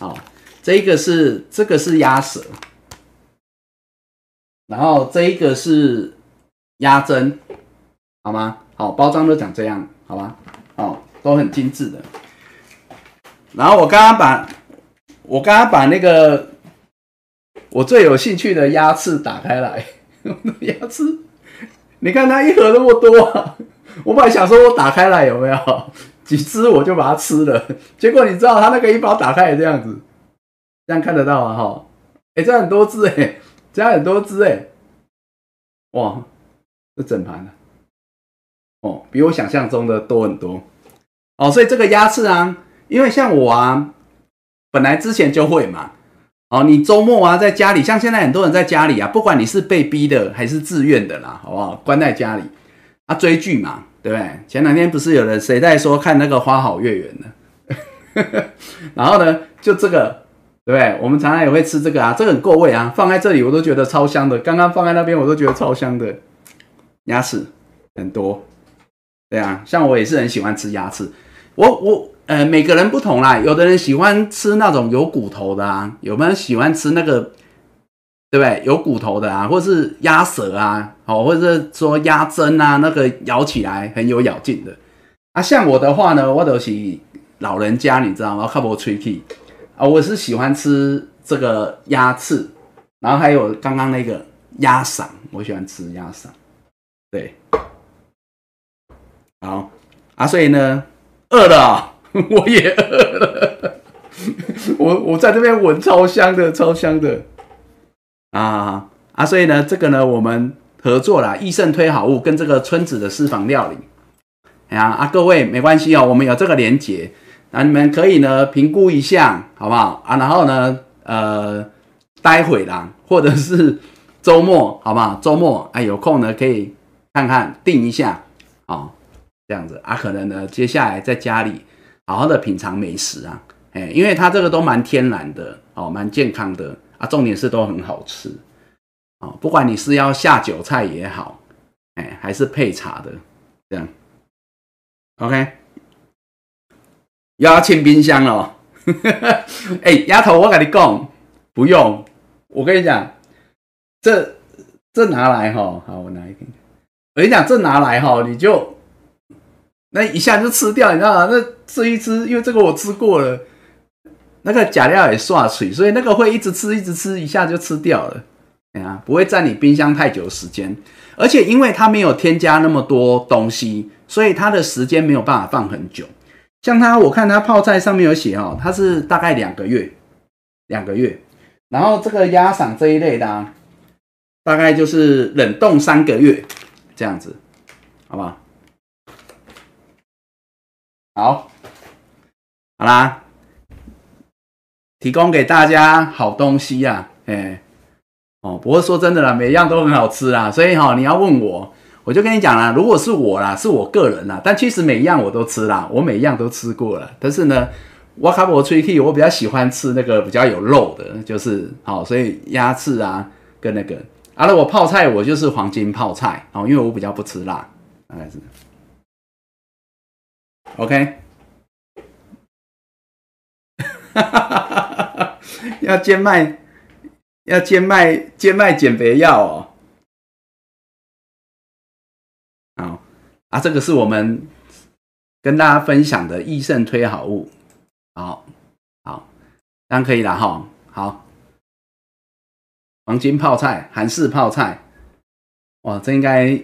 好，这个是这个是鸭舌，然后这一个是鸭胗，好吗？好，包装都长这样，好吧？哦，都很精致的。然后我刚刚把，我刚刚把那个。我最有兴趣的鸭翅打开来，鸭翅，你看它一盒那么多，我本来想说我打开来有没有？几只我就把它吃了，结果你知道它那个一包打开也这样子，这样看得到啊哈，哎，这很多只哎，这样很多只哎，哇，这整盘的，哦，比我想象中的多很多，哦，所以这个鸭翅啊，因为像我啊，本来之前就会嘛。哦，你周末啊，在家里，像现在很多人在家里啊，不管你是被逼的还是自愿的啦，好不好？关在家里啊，追剧嘛，对不对？前两天不是有人谁在说看那个《花好月圆》呢？然后呢，就这个，对不对？我们常常也会吃这个啊，这个很够味啊，放在这里我都觉得超香的。刚刚放在那边我都觉得超香的，鸭翅很多，对啊，像我也是很喜欢吃鸭翅，我我。呃，每个人不同啦，有的人喜欢吃那种有骨头的啊，有没有喜欢吃那个，对不对？有骨头的啊，或是鸭舌啊，哦，或者是说鸭胗啊，那个咬起来很有咬劲的啊。像我的话呢，我都是老人家，你知道吗？靠不吹气啊，我是喜欢吃这个鸭翅，然后还有刚刚那个鸭嗓，我喜欢吃鸭嗓，对，好啊，所以呢，饿了。我也饿了，我我在这边闻超香的，超香的啊啊！所以呢，这个呢，我们合作啦，益盛推好物跟这个村子的私房料理，哎呀啊，各位没关系哦，我们有这个连结，那你们可以呢评估一下，好不好啊？然后呢，呃，待会啦，或者是周末，好不好？周末哎，有空呢可以看看订一下啊，这样子啊，可能呢接下来在家里。好好的品尝美食啊，哎，因为它这个都蛮天然的哦，蛮健康的啊，重点是都很好吃哦。不管你是要下酒菜也好，哎，还是配茶的这样，OK，又要清冰箱了。哎，丫头，我跟你讲，不用，我跟你讲，这这拿来哈，好，我拿一瓶。我跟你讲，这拿来哈，你就。那一下就吃掉，你知道吗？那吃一只，因为这个我吃过了，那个假料也刷水，所以那个会一直吃，一直吃，一下就吃掉了。哎呀，不会占你冰箱太久时间，而且因为它没有添加那么多东西，所以它的时间没有办法放很久。像它，我看它泡菜上面有写哦，它是大概两个月，两个月。然后这个鸭嗓这一类的，大概就是冷冻三个月这样子，好不好？好，好啦，提供给大家好东西呀，哎，哦，不过说真的啦，每样都很好吃啦，所以哈，你要问我，我就跟你讲啦，如果是我啦，是我个人啦，但其实每一样我都吃啦，我每一样都吃过了，但是呢，我卡博吹气，我比较喜欢吃那个比较有肉的，就是好，所以鸭翅啊跟那个，啊，那我泡菜我就是黄金泡菜哦，因为我比较不吃辣，大概是，OK，要兼卖，要兼卖兼卖减肥药哦，好啊，这个是我们跟大家分享的益盛推好物。好，好，当然可以了哈。好，黄金泡菜、韩式泡菜，哇，这应该，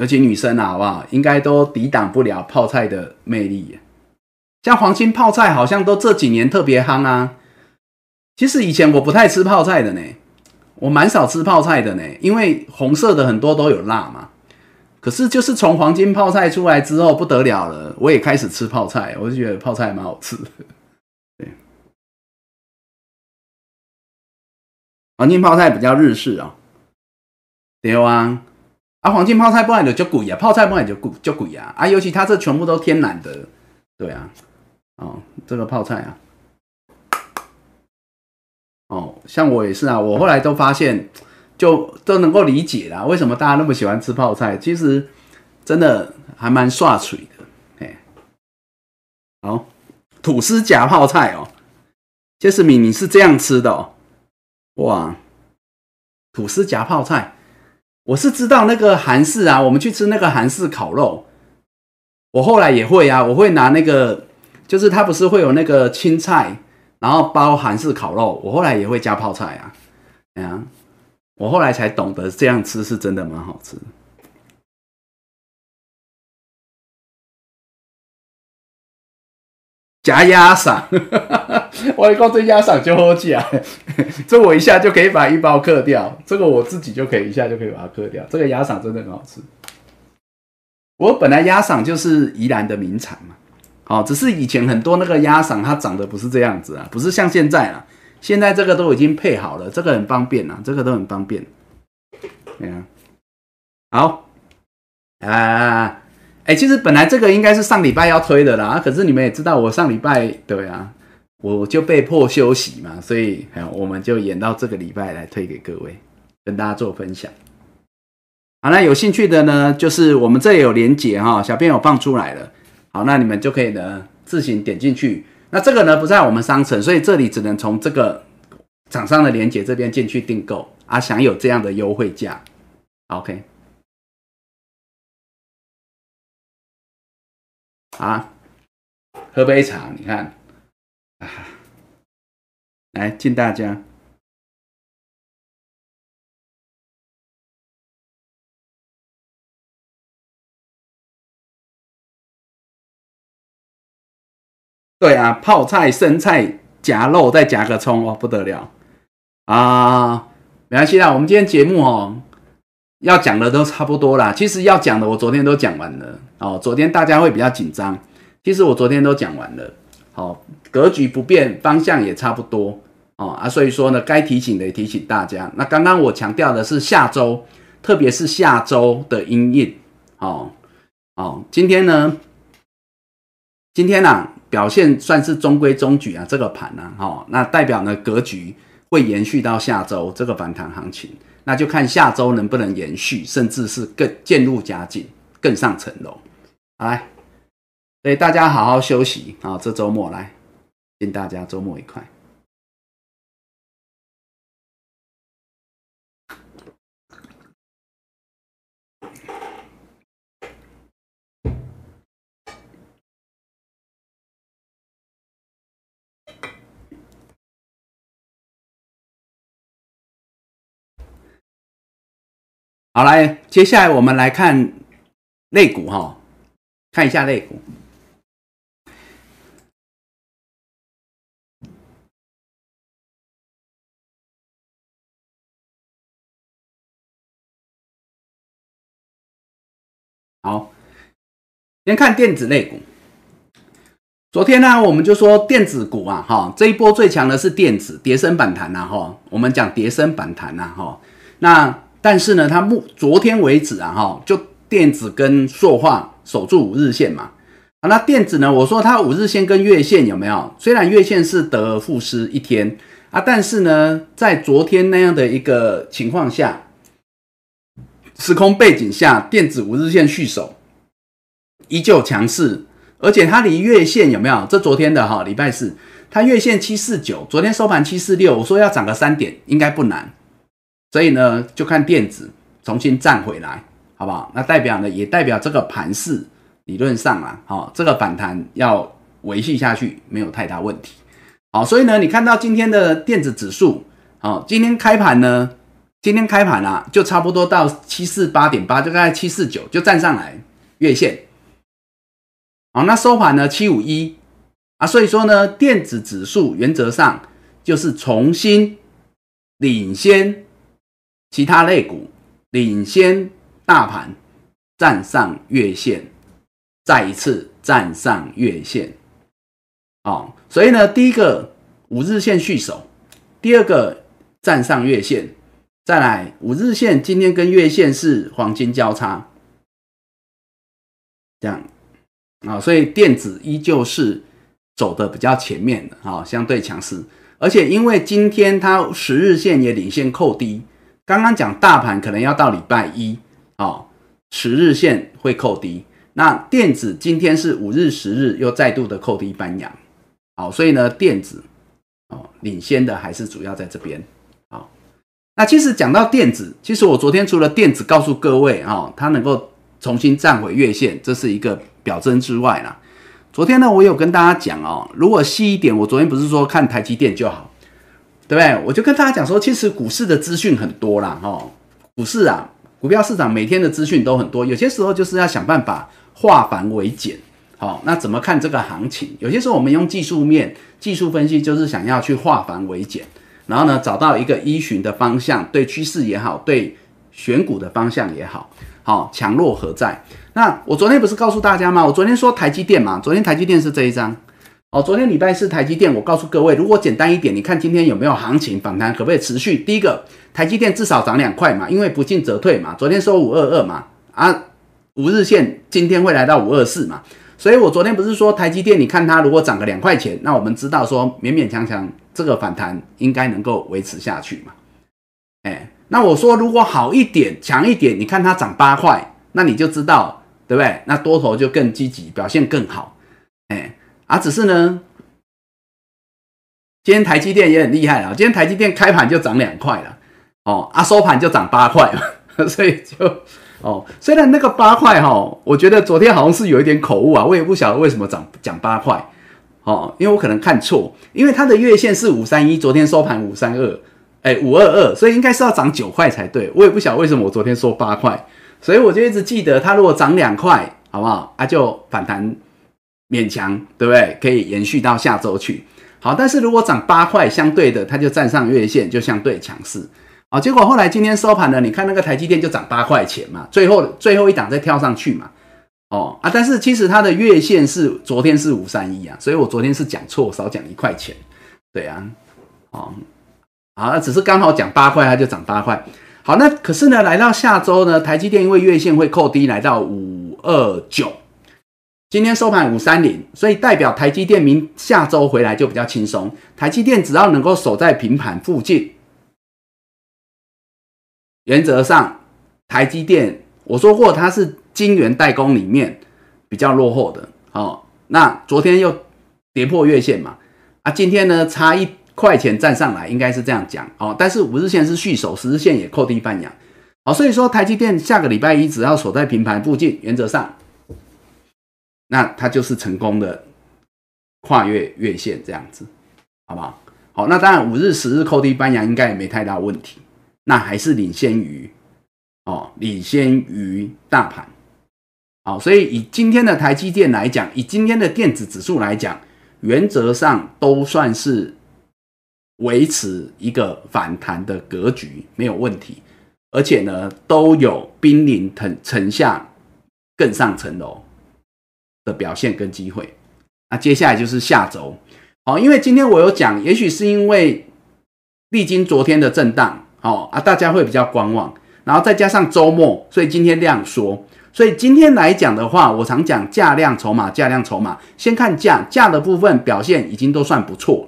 尤其女生啊，好不好？应该都抵挡不了泡菜的魅力。像黄金泡菜，好像都这几年特别夯啊。其实以前我不太吃泡菜的呢，我蛮少吃泡菜的呢，因为红色的很多都有辣嘛。可是，就是从黄金泡菜出来之后，不得了了。我也开始吃泡菜，我就觉得泡菜蛮好吃。对，黄金泡菜比较日式哦。对啊，啊，黄金泡菜不然就贵啊，泡菜不然就贵就贵啊。啊，尤其它这全部都天然的，对啊。哦，这个泡菜啊，哦，像我也是啊，我后来都发现。就都能够理解啦，为什么大家那么喜欢吃泡菜？其实真的还蛮刷嘴的，哎，好，吐司夹泡菜哦，杰斯米，你是这样吃的哦？哇，吐司夹泡菜，我是知道那个韩式啊，我们去吃那个韩式烤肉，我后来也会啊，我会拿那个，就是它不是会有那个青菜，然后包韩式烤肉，我后来也会加泡菜啊，哎呀。我后来才懂得这样吃是真的蛮好吃。夹鸭嗓，我一讲这鸭嗓就好夹，这我一下就可以把一包刻掉。这个我自己就可以一下就可以把它刻掉。这个鸭嗓真的很好吃。我本来鸭嗓就是宜兰的名产嘛，好，只是以前很多那个鸭嗓它长得不是这样子啊，不是像现在啊。现在这个都已经配好了，这个很方便啊，这个都很方便。对啊，好啊，哎，其实本来这个应该是上礼拜要推的啦，可是你们也知道，我上礼拜对啊，我就被迫休息嘛，所以我们就延到这个礼拜来推给各位，跟大家做分享。好，那有兴趣的呢，就是我们这里有连结哈，小编有放出来了，好，那你们就可以呢自行点进去。那这个呢不在我们商城，所以这里只能从这个厂商的连接这边进去订购啊，享有这样的优惠价。OK，啊，喝杯茶，你看，啊，来敬大家。对啊，泡菜、生菜夹肉，再夹个葱哦，不得了啊！没关系啦，我们今天节目哦，要讲的都差不多啦。其实要讲的，我昨天都讲完了哦。昨天大家会比较紧张，其实我昨天都讲完了。好，格局不变，方向也差不多哦啊，所以说呢，该提醒的也提醒大家。那刚刚我强调的是下周，特别是下周的阴印哦哦。今天呢，今天呢？表现算是中规中矩啊，这个盘呢，哈，那代表呢格局会延续到下周这个反弹行情，那就看下周能不能延续，甚至是更渐入佳境，更上层楼。来，所以大家好好休息啊，这周末来，祝大家周末愉快。好，来，接下来我们来看肋骨哈，看一下肋骨。好，先看电子肋骨。昨天呢，我们就说电子股啊，哈，这一波最强的是电子，叠升反弹呐，哈，我们讲叠升反弹呐，哈，那。但是呢，它目昨天为止啊，哈，就电子跟塑化守住五日线嘛。啊，那电子呢？我说它五日线跟月线有没有？虽然月线是得而复失一天啊，但是呢，在昨天那样的一个情况下，时空背景下，电子五日线续守，依旧强势，而且它离月线有没有？这昨天的哈，礼拜四，它月线七四九，昨天收盘七四六，我说要涨个三点，应该不难，所以呢，就看电子重新站回来，好不好？那代表呢，也代表这个盘势。理论上啊，好，这个反弹要维系下去没有太大问题，好，所以呢，你看到今天的电子指数，好，今天开盘呢，今天开盘啊，就差不多到七四八点八，就大概七四九就站上来月线，好，那收盘呢七五一啊，所以说呢，电子指数原则上就是重新领先其他类股，领先大盘站上月线。再一次站上月线，哦，所以呢，第一个五日线续守，第二个站上月线，再来五日线今天跟月线是黄金交叉，这样。啊，所以电子依旧是走的比较前面的啊，相对强势，而且因为今天它十日线也领先扣低，刚刚讲大盘可能要到礼拜一啊，十日线会扣低。那电子今天是五日、十日又再度的扣低翻阳，好，所以呢，电子哦领先的还是主要在这边，好，那其实讲到电子，其实我昨天除了电子告诉各位啊，它能够重新站回月线，这是一个表征之外啦，昨天呢，我有跟大家讲哦，如果细一点，我昨天不是说看台积电就好，对不对？我就跟大家讲说，其实股市的资讯很多啦，哈，股市啊，股票市场每天的资讯都很多，有些时候就是要想办法。化繁为简，好，那怎么看这个行情？有些时候我们用技术面、技术分析，就是想要去化繁为简，然后呢，找到一个依循的方向，对趋势也好，对选股的方向也好，好，强弱何在？那我昨天不是告诉大家吗？我昨天说台积电嘛，昨天台积电是这一张，哦，昨天礼拜四台积电，我告诉各位，如果简单一点，你看今天有没有行情反弹，可不可以持续？第一个，台积电至少涨两块嘛，因为不进则退嘛，昨天收五二二嘛，啊。五日线今天会来到五二四嘛？所以我昨天不是说台积电，你看它如果涨个两块钱，那我们知道说勉勉强强这个反弹应该能够维持下去嘛？哎，那我说如果好一点、强一点，你看它涨八块，那你就知道对不对？那多头就更积极，表现更好。哎，啊，只是呢，今天台积电也很厉害啊，今天台积电开盘就涨两块了，哦，啊收盘就涨八块了，所以就。哦，虽然那个八块哈，我觉得昨天好像是有一点口误啊，我也不晓得为什么涨讲八块，哦，因为我可能看错，因为它的月线是五三一，昨天收盘五三二，哎，五二二，所以应该是要涨九块才对，我也不晓得为什么我昨天说八块，所以我就一直记得它如果涨两块，好不好？啊，就反弹勉强，对不对？可以延续到下周去，好，但是如果涨八块，相对的它就站上月线，就相对强势。啊，结果后来今天收盘呢，你看那个台积电就涨八块钱嘛，最后最后一档再跳上去嘛，哦啊，但是其实它的月线是昨天是五三一啊，所以我昨天是讲错，少讲一块钱，对啊，哦，好，那只是刚好讲八块，它就涨八块。好，那可是呢，来到下周呢，台积电因为月线会扣低，来到五二九，今天收盘五三零，所以代表台积电明下周回来就比较轻松，台积电只要能够守在平盘附近。原则上，台积电我说过它是晶圆代工里面比较落后的哦。那昨天又跌破月线嘛，啊，今天呢差一块钱站上来，应该是这样讲哦。但是五日线是续守，十日线也扣低半阳，好，所以说台积电下个礼拜一只要守在平盘附近，原则上，那它就是成功的跨越月线这样子，好不好？好，那当然五日、十日扣低半阳应该也没太大问题。那还是领先于哦，领先于大盘，好，所以以今天的台积电来讲，以今天的电子指数来讲，原则上都算是维持一个反弹的格局，没有问题，而且呢，都有濒临腾城下更上层楼的表现跟机会。那接下来就是下周，好，因为今天我有讲，也许是因为历经昨天的震荡。好啊，大家会比较观望，然后再加上周末，所以今天量缩，所以今天来讲的话，我常讲价量筹码，价量筹码，先看价，价的部分表现已经都算不错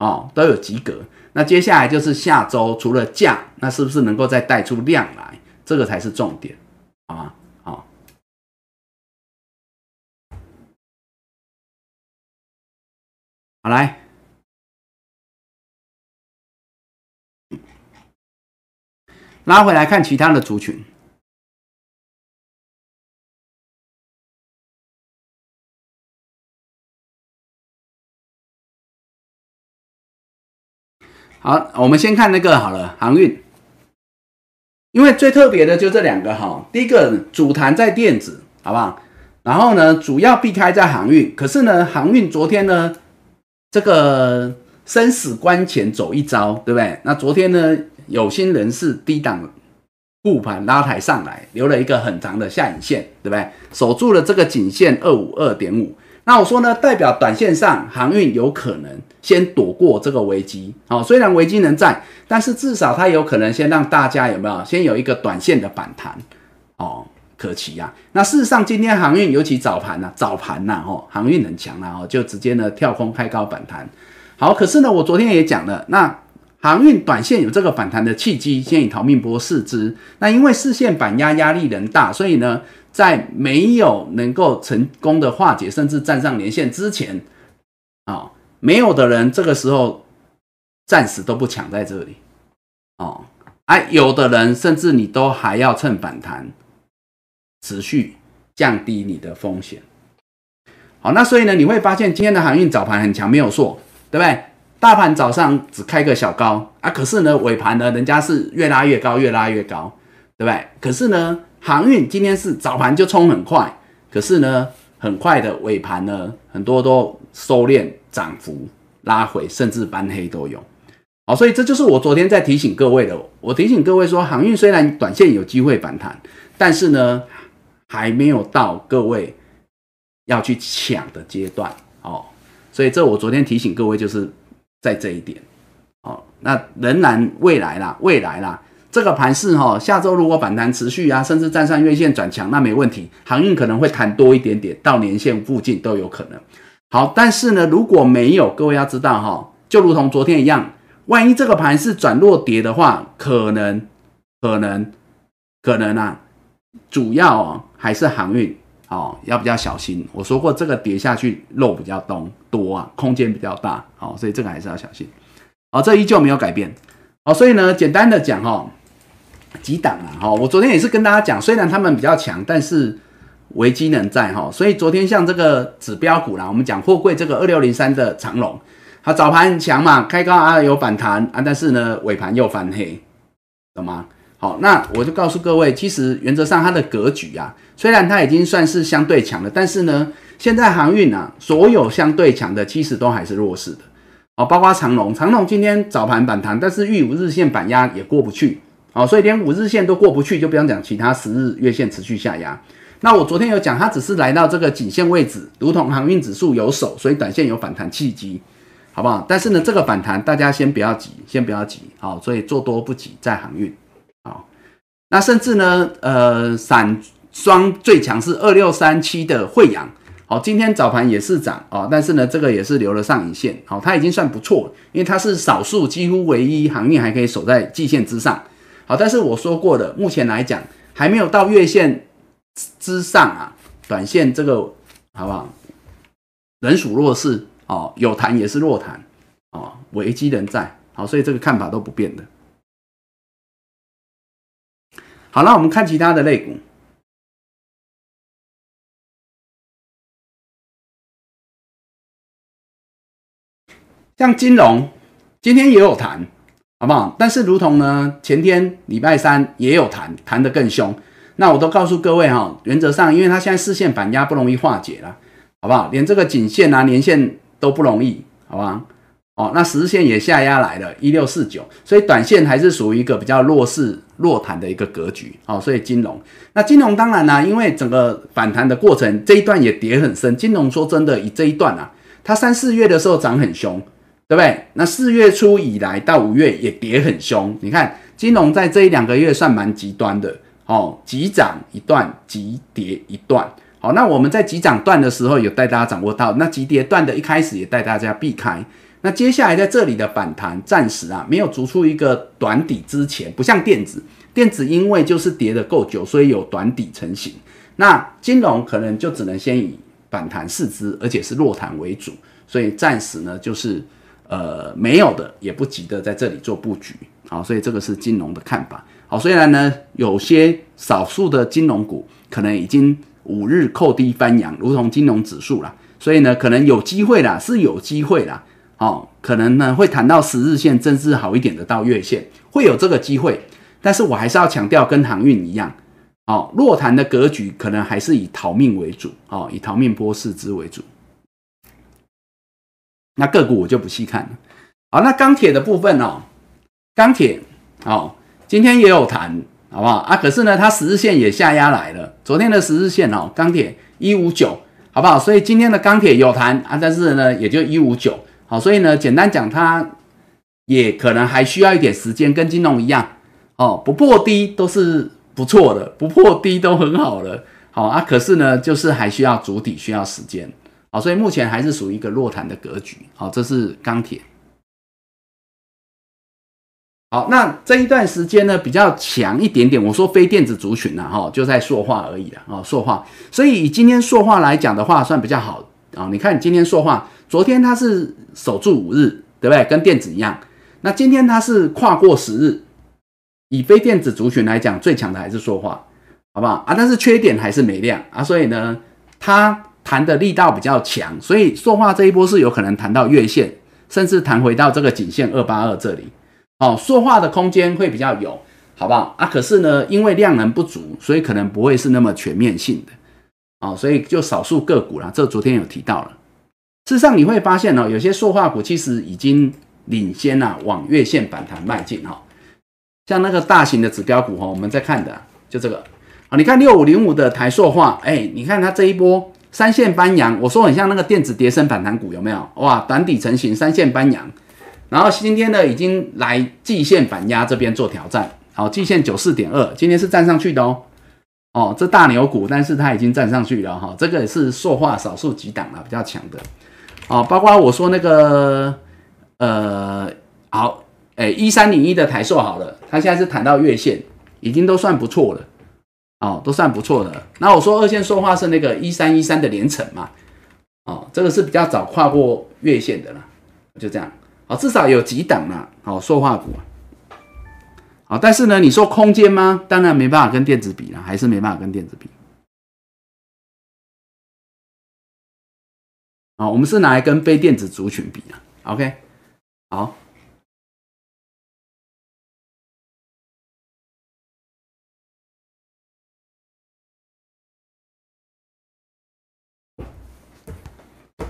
哦，都有及格。那接下来就是下周除了价，那是不是能够再带出量来？这个才是重点，好吗？好，来。拉回来看其他的族群。好，我们先看那个好了，航运，因为最特别的就这两个哈。第一个主弹在电子，好不好？然后呢，主要避开在航运。可是呢，航运昨天呢，这个生死关前走一招，对不对？那昨天呢？有心人士低档护盘拉抬上来，留了一个很长的下影线，对不对？守住了这个颈线二五二点五。那我说呢，代表短线上航运有可能先躲过这个危机。好，虽然危机仍在，但是至少它有可能先让大家有没有先有一个短线的反弹哦，可期呀。那事实上，今天航运尤其早盘呐，早盘呐，哦，航运很强啊，哦，就直接呢跳空开高反弹。好，可是呢，我昨天也讲了，那。航运短线有这个反弹的契机，先以逃命波试之。那因为视线板压压力人大，所以呢，在没有能够成功的化解，甚至站上连线之前，啊，没有的人这个时候暂时都不抢在这里，哦，哎，有的人甚至你都还要趁反弹持续降低你的风险。好，那所以呢，你会发现今天的航运早盘很强，没有错，对不对？大盘早上只开个小高啊，可是呢尾盘呢，人家是越拉越高，越拉越高，对不对？可是呢，航运今天是早盘就冲很快，可是呢，很快的尾盘呢，很多都收敛涨幅拉回，甚至翻黑都有。好，所以这就是我昨天在提醒各位的。我提醒各位说，航运虽然短线有机会反弹，但是呢，还没有到各位要去抢的阶段。哦，所以这我昨天提醒各位就是。在这一点，哦，那仍然未来啦，未来啦，这个盘势哈，下周如果反弹持续啊，甚至站上月线转强，那没问题，航运可能会弹多一点点，到年线附近都有可能。好，但是呢，如果没有，各位要知道哈，就如同昨天一样，万一这个盘是转弱跌的话，可能，可能，可能啊，主要哦还是航运。哦，要比较小心。我说过，这个跌下去肉比较多多啊，空间比较大。好，所以这个还是要小心。好，这依旧没有改变。好，所以呢，简单的讲哈，几档啊。哈，我昨天也是跟大家讲，虽然他们比较强，但是危机能在哈。所以昨天像这个指标股啦，我们讲货柜这个二六零三的长龙，它早盘很强嘛，开高啊有反弹啊，但是呢尾盘又翻黑，懂吗？好，那我就告诉各位，其实原则上它的格局啊，虽然它已经算是相对强了，但是呢，现在航运啊，所有相对强的其实都还是弱势的。哦，包括长龙，长龙今天早盘反弹，但是遇五日线板压也过不去。哦，所以连五日线都过不去，就不用讲其他十日月线持续下压。那我昨天有讲，它只是来到这个颈线位置，如同航运指数有手，所以短线有反弹契机，好不好？但是呢，这个反弹大家先不要急，先不要急。好，所以做多不急，在航运。那甚至呢，呃，散双最强是二六三七的惠阳，好，今天早盘也是涨哦，但是呢，这个也是留了上影线，好，它已经算不错，因为它是少数几乎唯一航运还可以守在季线之上，好，但是我说过的，目前来讲还没有到月线之上啊，短线这个好不好？人属弱势哦，有弹也是弱弹哦，危机仍在，好，所以这个看法都不变的。好，那我们看其他的类股，像金融，今天也有谈，好不好？但是如同呢，前天礼拜三也有谈谈得更凶。那我都告诉各位哈，原则上，因为它现在视线反压不容易化解了，好不好？连这个颈线啊、年线都不容易，好吧？哦，那十日线也下压来了，一六四九，所以短线还是属于一个比较弱势、弱弹的一个格局。哦，所以金融，那金融当然呢，因为整个反弹的过程这一段也跌很深。金融说真的，以这一段啊，它三四月的时候涨很凶，对不对？那四月初以来到五月也跌很凶。你看金融在这一两个月算蛮极端的。哦，急涨一段，急跌一段。好，那我们在急涨段的时候有带大家掌握到，那急跌段的一开始也带大家避开。那接下来在这里的反弹，暂时啊没有逐出一个短底之前，不像电子，电子因为就是跌的够久，所以有短底成型。那金融可能就只能先以反弹试之，而且是弱弹为主，所以暂时呢就是呃没有的，也不急的在这里做布局。好，所以这个是金融的看法。好，虽然呢有些少数的金融股可能已经五日扣低翻阳，如同金融指数啦，所以呢可能有机会啦，是有机会啦。哦，可能呢会谈到十日线，甚至好一点的到月线，会有这个机会。但是我还是要强调，跟航运一样，哦，弱弹的格局可能还是以逃命为主，哦，以逃命波试之为主。那个股我就不细看了。好，那钢铁的部分哦，钢铁哦，今天也有谈，好不好啊？可是呢，它十日线也下压来了。昨天的十日线哦，钢铁一五九，好不好？所以今天的钢铁有谈啊，但是呢，也就一五九。好，所以呢，简单讲，它也可能还需要一点时间，跟金融一样，哦，不破低都是不错的，不破低都很好了。好啊，可是呢，就是还需要主体，需要时间。好，所以目前还是属于一个弱弹的格局。好，这是钢铁。好，那这一段时间呢，比较强一点点。我说非电子族群呢，哈，就在塑化而已了，哦，塑化。所以以今天塑化来讲的话，算比较好啊。你看今天塑化。昨天它是守住五日，对不对？跟电子一样。那今天它是跨过十日，以非电子族群来讲，最强的还是说话，好不好啊？但是缺点还是没量啊，所以呢，它弹的力道比较强，所以塑化这一波是有可能弹到月线，甚至弹回到这个颈线二八二这里。哦，塑化的空间会比较有，好不好啊？可是呢，因为量能不足，所以可能不会是那么全面性的。哦，所以就少数个股啦，这昨天有提到了。事实上，你会发现哦，有些塑化股其实已经领先了，往月线反弹迈进哈。像那个大型的指标股哈，我们在看的就这个啊。你看六五零五的台塑化，哎，你看它这一波三线翻阳，我说很像那个电子跌升反弹股，有没有？哇，短底成型，三线翻阳，然后今天呢已经来季线反压这边做挑战，好，季线九四点二，今天是站上去的哦。哦，这大牛股，但是它已经站上去了哈，这个也是塑化少数几档了，比较强的。哦，包括我说那个，呃，好，哎，一三零一的台塑好了，它现在是弹到月线，已经都算不错了，哦，都算不错的。那我说二线塑化是那个一三一三的连成嘛，哦，这个是比较早跨过月线的了，就这样，好，至少有几档了，好，塑化股，好，但是呢，你说空间吗？当然没办法跟电子比了，还是没办法跟电子比。啊，我们是拿来跟非电子族群比的，OK，好，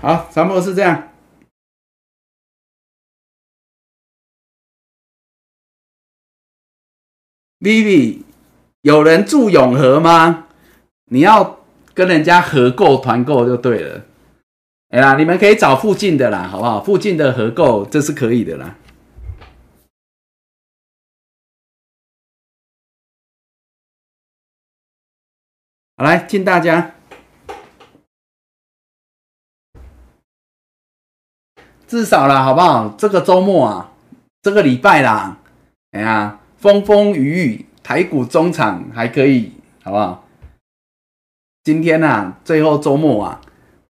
好，差不多是这样。Vivi，有人住永和吗？你要跟人家合购团购就对了。哎呀，你们可以找附近的啦，好不好？附近的合购这是可以的啦。好，来敬大家。至少啦，好不好？这个周末啊，这个礼拜啦，哎呀，风风雨雨，台股中场还可以，好不好？今天呐，最后周末啊。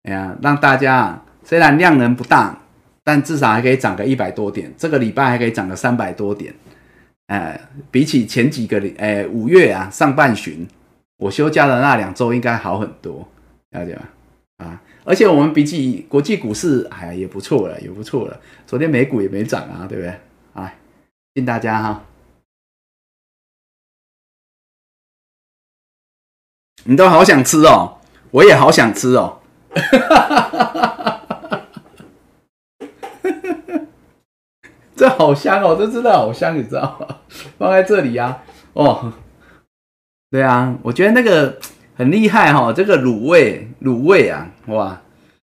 哎呀，让大家虽然量能不大，但至少还可以涨个一百多点。这个礼拜还可以涨个三百多点。哎，比起前几个礼，哎，五月啊上半旬，我休假的那两周应该好很多，了解吗？啊，而且我们比起国际股市，哎，也不错了，也不错了。昨天美股也没涨啊，对不对？哎，敬大家哈。你都好想吃哦，我也好想吃哦。哈哈哈哈哈！哈哈，这好香哦，这真的好香，你知道吗？放在这里呀，哦，对啊，我觉得那个很厉害哈，这个卤味，卤味啊，哇，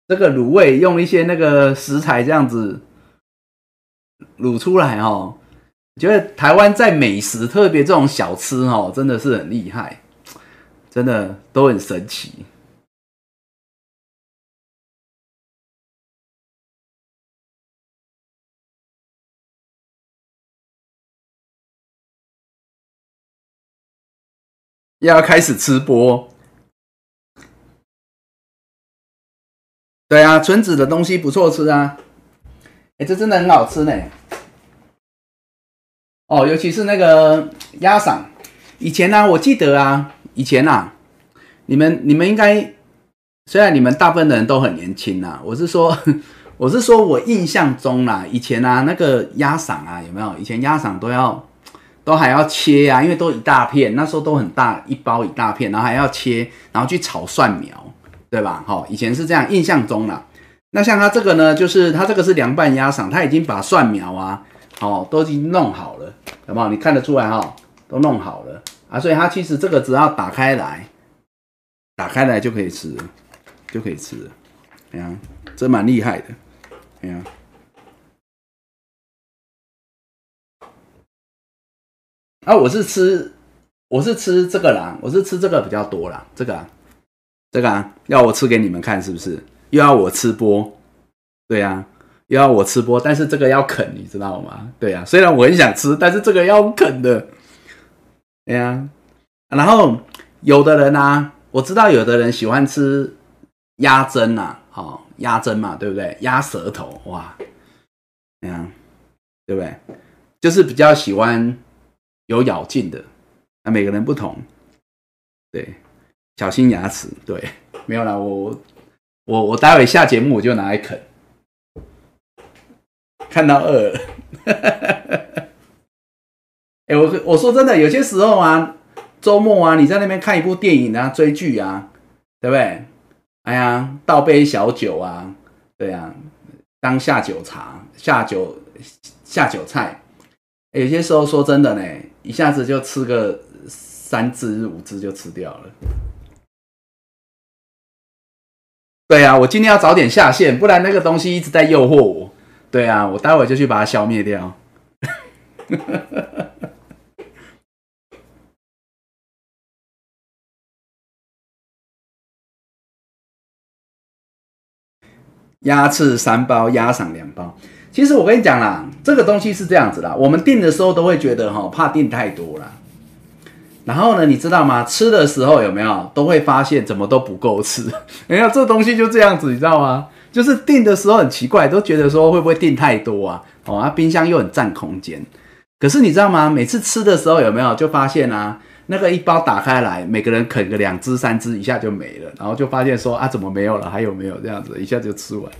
这个卤味用一些那个食材这样子卤出来哦，觉得台湾在美食，特别这种小吃哦，真的是很厉害，真的都很神奇。要开始吃播，对啊，村子的东西不错吃啊，哎，这真的很好吃呢。哦，尤其是那个鸭嗓，以前呢，我记得啊，以前啊，你们你们应该，虽然你们大部分的人都很年轻呐，我是说，我是说我印象中啦，以前啊，那个鸭嗓啊，有没有？以前鸭嗓都要都还要切啊，因为都一大片，那时候都很大一包一大片，然后还要切，然后去炒蒜苗，对吧？哈，以前是这样，印象中啦。那像它这个呢，就是它这个是凉拌鸭嗓，它已经把蒜苗啊。哦，都已经弄好了，好不好？你看得出来哈，都弄好了啊，所以它其实这个只要打开来，打开来就可以吃，就可以吃。哎呀，这蛮厉害的，哎呀。啊，我是吃，我是吃这个啦，我是吃这个比较多啦，这个，啊，这个啊，要我吃给你们看是不是？又要我吃播？对呀。又要我吃播，但是这个要啃，你知道吗？对呀，虽然我很想吃，但是这个要啃的。对呀，然后有的人啊，我知道有的人喜欢吃鸭胗呐，好鸭胗嘛，对不对？鸭舌头，哇，对呀，对不对？就是比较喜欢有咬劲的，那每个人不同，对，小心牙齿，对，没有了，我我我待会下节目我就拿来啃。看到二，哎，我我说真的，有些时候啊，周末啊，你在那边看一部电影啊，追剧啊，对不对？哎呀，倒杯小酒啊，对呀，当下酒茶、下酒下酒菜，有些时候说真的呢，一下子就吃个三只五只就吃掉了。对呀，我今天要早点下线，不然那个东西一直在诱惑我。对啊，我待会就去把它消灭掉。鸭翅三包，鸭嗓两包。其实我跟你讲啦，这个东西是这样子啦，我们订的时候都会觉得哈，怕订太多了。然后呢，你知道吗？吃的时候有没有都会发现怎么都不够吃？哎呀，这东西就这样子，你知道吗？就是订的时候很奇怪，都觉得说会不会订太多啊？哦，啊，冰箱又很占空间。可是你知道吗？每次吃的时候有没有就发现啊，那个一包打开来，每个人啃个两只、三只，一下就没了。然后就发现说啊，怎么没有了？还有没有这样子？一下就吃完。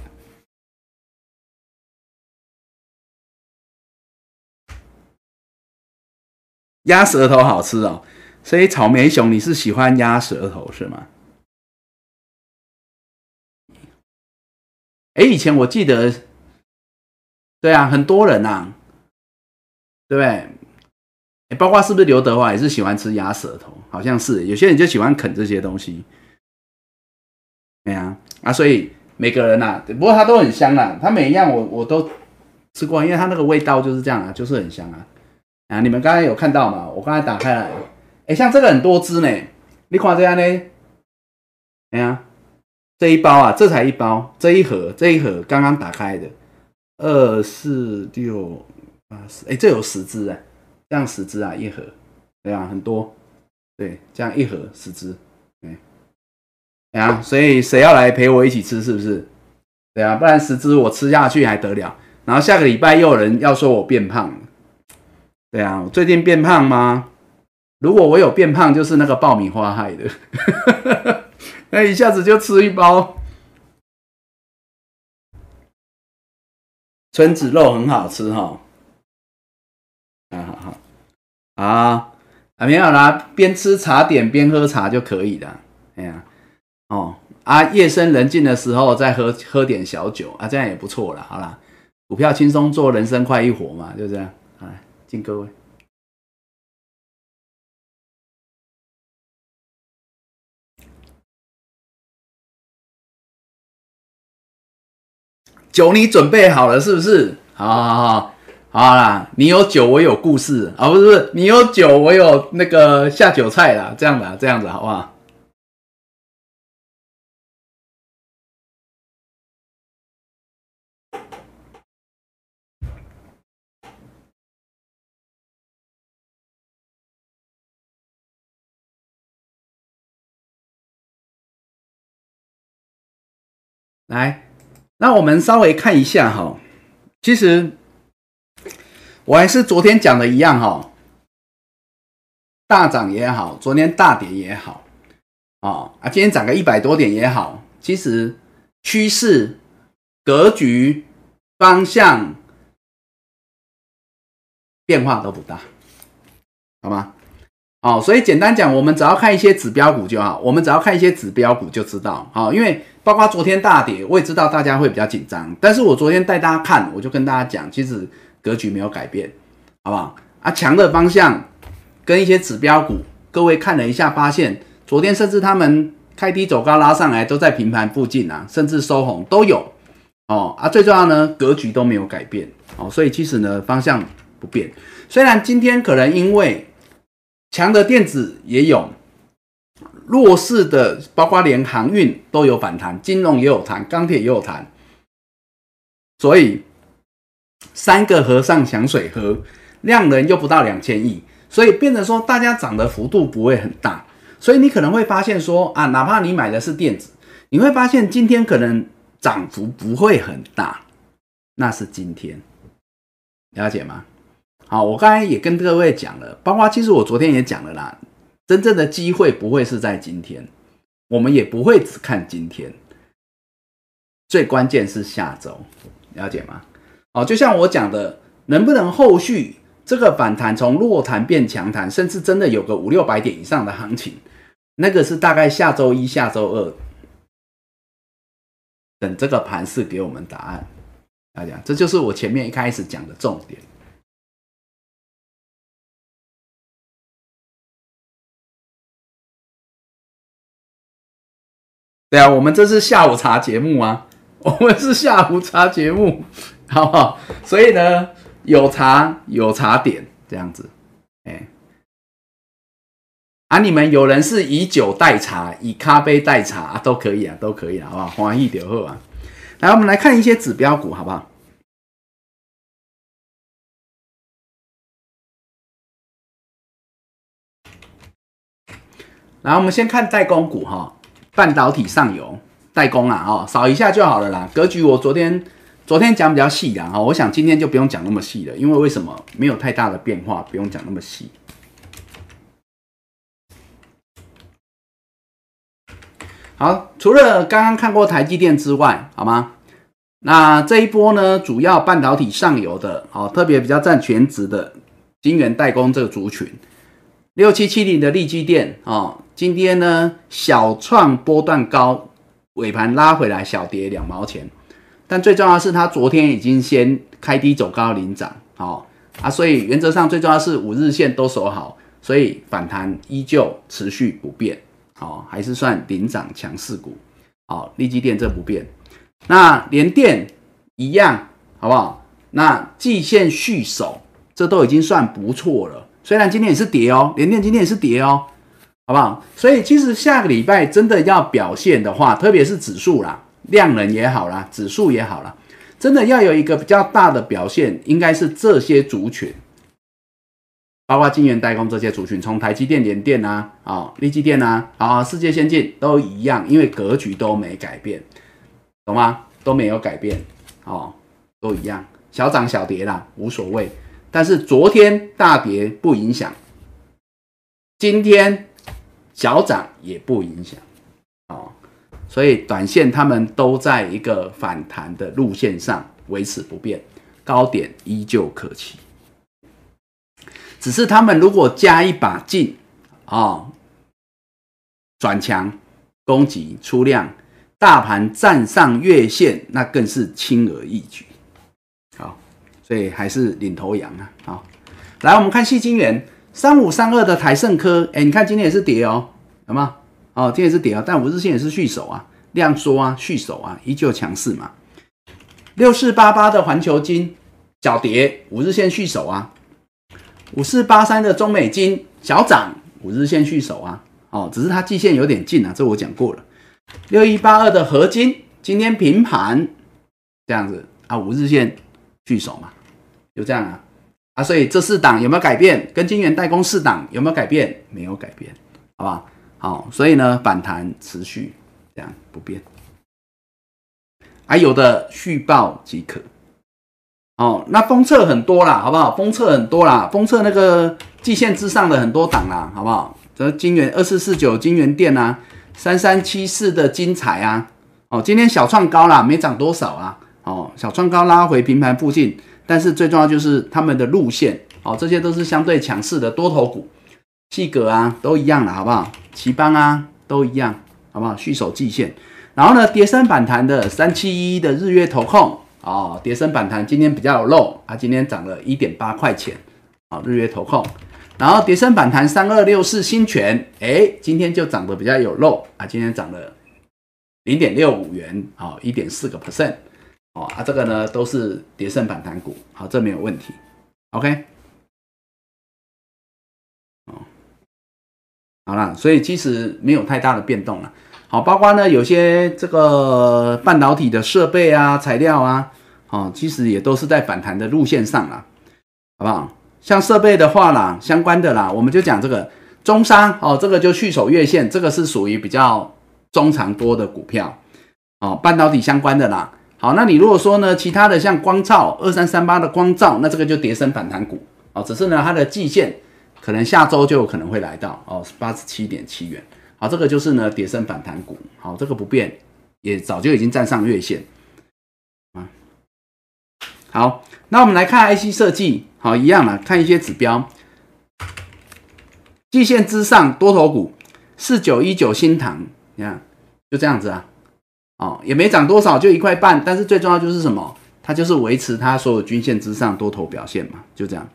鸭舌头好吃哦，所以草莓熊你是喜欢鸭舌头是吗？哎，以前我记得，对啊，很多人呐，对不对？包括是不是刘德华也是喜欢吃鸭舌头？好像是，有些人就喜欢啃这些东西。对啊，啊，所以每个人呐，不过它都很香啊，它每一样我我都吃过，因为它那个味道就是这样啊，就是很香啊。啊，你们刚才有看到吗？我刚才打开来，哎，像这个很多只呢，你看这样呢？哎呀。这一包啊，这才一包，这一盒，这一盒刚刚打开的，二四六八十，哎，这有十只哎，这样十只啊，一盒，对啊，很多，对，这样一盒十只，哎，对啊，所以谁要来陪我一起吃，是不是？对啊，不然十只我吃下去还得了？然后下个礼拜又有人要说我变胖了，对啊，我最近变胖吗？如果我有变胖，就是那个爆米花害的。那一下子就吃一包，村子肉很好吃哈，啊好好啊啊没有啦，边吃茶点边喝茶就可以的，哎呀哦啊夜深人静的时候再喝喝点小酒啊，这样也不错了，好啦，股票轻松做，人生快一活嘛，就这样，来敬各位。酒你准备好了是不是？好好好好啦，你有酒，我有故事啊，不是不是，你有酒，我有那个下酒菜啦，这样的，这样子好不好？来，那我们稍微看一下哈，其实我还是昨天讲的一样哈，大涨也好，昨天大跌也好，啊啊，今天涨个一百多点也好，其实趋势、格局、方向变化都不大，好吗？哦，所以简单讲，我们只要看一些指标股就好，我们只要看一些指标股就知道，好，因为。包括昨天大跌，我也知道大家会比较紧张，但是我昨天带大家看，我就跟大家讲，其实格局没有改变，好不好？啊，强的方向跟一些指标股，各位看了一下，发现昨天甚至他们开低走高拉上来，都在平盘附近啊，甚至收红都有哦。啊，最重要呢，格局都没有改变哦，所以其实呢，方向不变。虽然今天可能因为强的电子也有。弱势的，包括连航运都有反弹，金融也有弹，钢铁也有弹，所以三个和尚想水喝，量能又不到两千亿，所以变成说大家涨的幅度不会很大，所以你可能会发现说啊，哪怕你买的是电子，你会发现今天可能涨幅不会很大，那是今天，了解吗？好，我刚才也跟各位讲了，包括其实我昨天也讲了啦。真正的机会不会是在今天，我们也不会只看今天，最关键是下周，了解吗？哦，就像我讲的，能不能后续这个反弹从弱弹变强弹，甚至真的有个五六百点以上的行情，那个是大概下周一下周二，等这个盘势给我们答案。大家，这就是我前面一开始讲的重点。对啊，我们这是下午茶节目啊，我们是下午茶节目，好不好？所以呢，有茶有茶点这样子，哎，啊，你们有人是以酒代茶，以咖啡代茶都可以啊，都可以啊，好不好？欢迎点喝啊！来，我们来看一些指标股，好不好？来，我们先看代工股哈。半导体上游代工啊，哦，扫一下就好了啦。格局我昨天昨天讲比较细的哈，我想今天就不用讲那么细了，因为为什么没有太大的变化，不用讲那么细。好，除了刚刚看过台积电之外，好吗？那这一波呢，主要半导体上游的，哦，特别比较占全值的晶圆代工这个族群。六七七零的利基电哦，今天呢小创波段高，尾盘拉回来小跌两毛钱，但最重要的是它昨天已经先开低走高领涨，好啊，所以原则上最重要是五日线都守好，所以反弹依旧持续不变，好还是算领涨强势股，好利基电这不变，那联电一样好不好？那季线续守，这都已经算不错了。虽然今天也是跌哦，联电今天也是跌哦，好不好？所以其实下个礼拜真的要表现的话，特别是指数啦，量能也好啦，指数也好啦，真的要有一个比较大的表现，应该是这些族群，包括晶圆代工这些族群，从台积电、联电啊，啊，立积电啊，啊，世界先进都一样，因为格局都没改变，懂吗？都没有改变，哦，都一样，小涨小跌啦，无所谓。但是昨天大跌不影响，今天小涨也不影响，哦，所以短线他们都在一个反弹的路线上维持不变，高点依旧可期。只是他们如果加一把劲，啊，转强攻击出量，大盘站上月线，那更是轻而易举。所以还是领头羊啊！好，来我们看细晶圆三五三二的台盛科，哎，你看今天也是跌哦，有吗？哦，今天也是跌啊，但五日线也是续守啊，量缩啊，续守啊，依旧强势嘛。六四八八的环球金小跌，五日线续守啊。五四八三的中美金小涨，五日线续守啊。哦，只是它季线有点近啊，这我讲过了。六一八二的合金今天平盘，这样子啊，五日线续守嘛，就这样啊。啊，所以这四档有没有改变？跟金元代工四档有没有改变？没有改变，好不好？所以呢，反弹持续这样不变，还有的续报即可。哦，那封测很多啦，好不好？封测很多啦，封测那个季线之上的很多档啦，好不好？这金元二四四九金元店啊，三三七四的金彩啊，哦，今天小创高啦，没涨多少啊，哦，小创高拉回平盘附近，但是最重要就是他们的路线，哦，这些都是相对强势的多头股，细格啊都一样了，好不好？奇邦啊都一样，好不好？续守季线，然后呢，跌升反弹的三七一的日月投控。哦，跌升反弹，今天比较有肉啊，今天涨了一点八块钱，啊，日月投控，然后跌升反弹三二六四新权，哎，今天就涨得比较有肉啊，今天涨了零点六五元，啊，一点四个 percent，哦啊，这个呢都是跌升反弹股，好，这没有问题，OK，哦，好了，所以其实没有太大的变动了。好，包括呢，有些这个半导体的设备啊、材料啊，哦，其实也都是在反弹的路线上啦，好不好？像设备的话啦，相关的啦，我们就讲这个中商哦，这个就去守月线，这个是属于比较中长多的股票哦，半导体相关的啦。好，那你如果说呢，其他的像光照二三三八的光照，那这个就跌升反弹股哦，只是呢，它的季线可能下周就有可能会来到哦，八十七点七元。好，这个就是呢，跌升反弹股。好，这个不变，也早就已经站上月线啊。好，那我们来看 IC 设计，好，一样了，看一些指标，季线之上多头股四九一九新塘，你看就这样子啊，哦，也没涨多少，就一块半，但是最重要就是什么？它就是维持它所有均线之上多头表现嘛，就这样。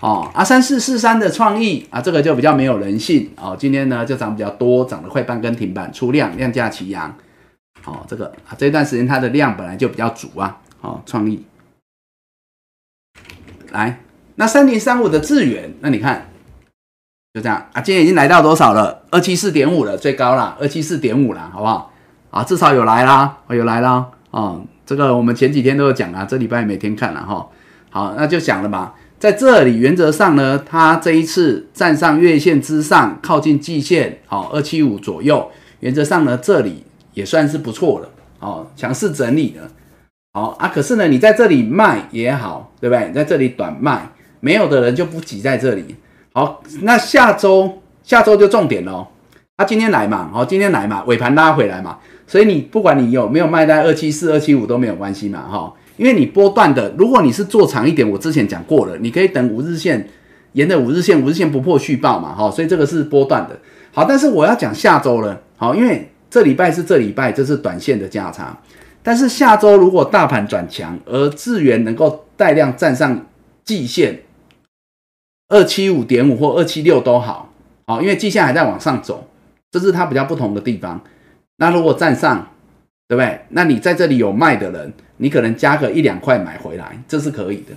哦，啊，三四四三的创意啊，这个就比较没有人性哦。今天呢就涨比较多，涨了快半根停板，出量量价齐扬。哦，这个啊这段时间它的量本来就比较足啊。哦，创意来，那三零三五的智远，那你看就这样啊，今天已经来到多少了？二七四点五了，最高了，二七四点五了，好不好？啊，至少有来啦，有来啦。哦，这个我们前几天都有讲啊，这礼拜每天看了哈。好，那就讲了嘛。在这里，原则上呢，它这一次站上月线之上，靠近季线，好，二七五左右。原则上呢，这里也算是不错了，哦，强势整理的，好啊。可是呢，你在这里卖也好，对不对？在这里短卖，没有的人就不挤在这里。好，那下周下周就重点喽。他今天来嘛，好，今天来嘛，尾盘拉回来嘛，所以你不管你有没有卖在二七四、二七五都没有关系嘛，哈。因为你波段的，如果你是做长一点，我之前讲过了，你可以等五日线沿着五日线，五日线不破续报嘛，哈，所以这个是波段的。好，但是我要讲下周了，好，因为这礼拜是这礼拜，这是短线的价差。但是下周如果大盘转强，而智源能够带量站上季线二七五点五或二七六都好，好，因为季线还在往上走，这是它比较不同的地方。那如果站上，对不对？那你在这里有卖的人。你可能加个一两块买回来，这是可以的，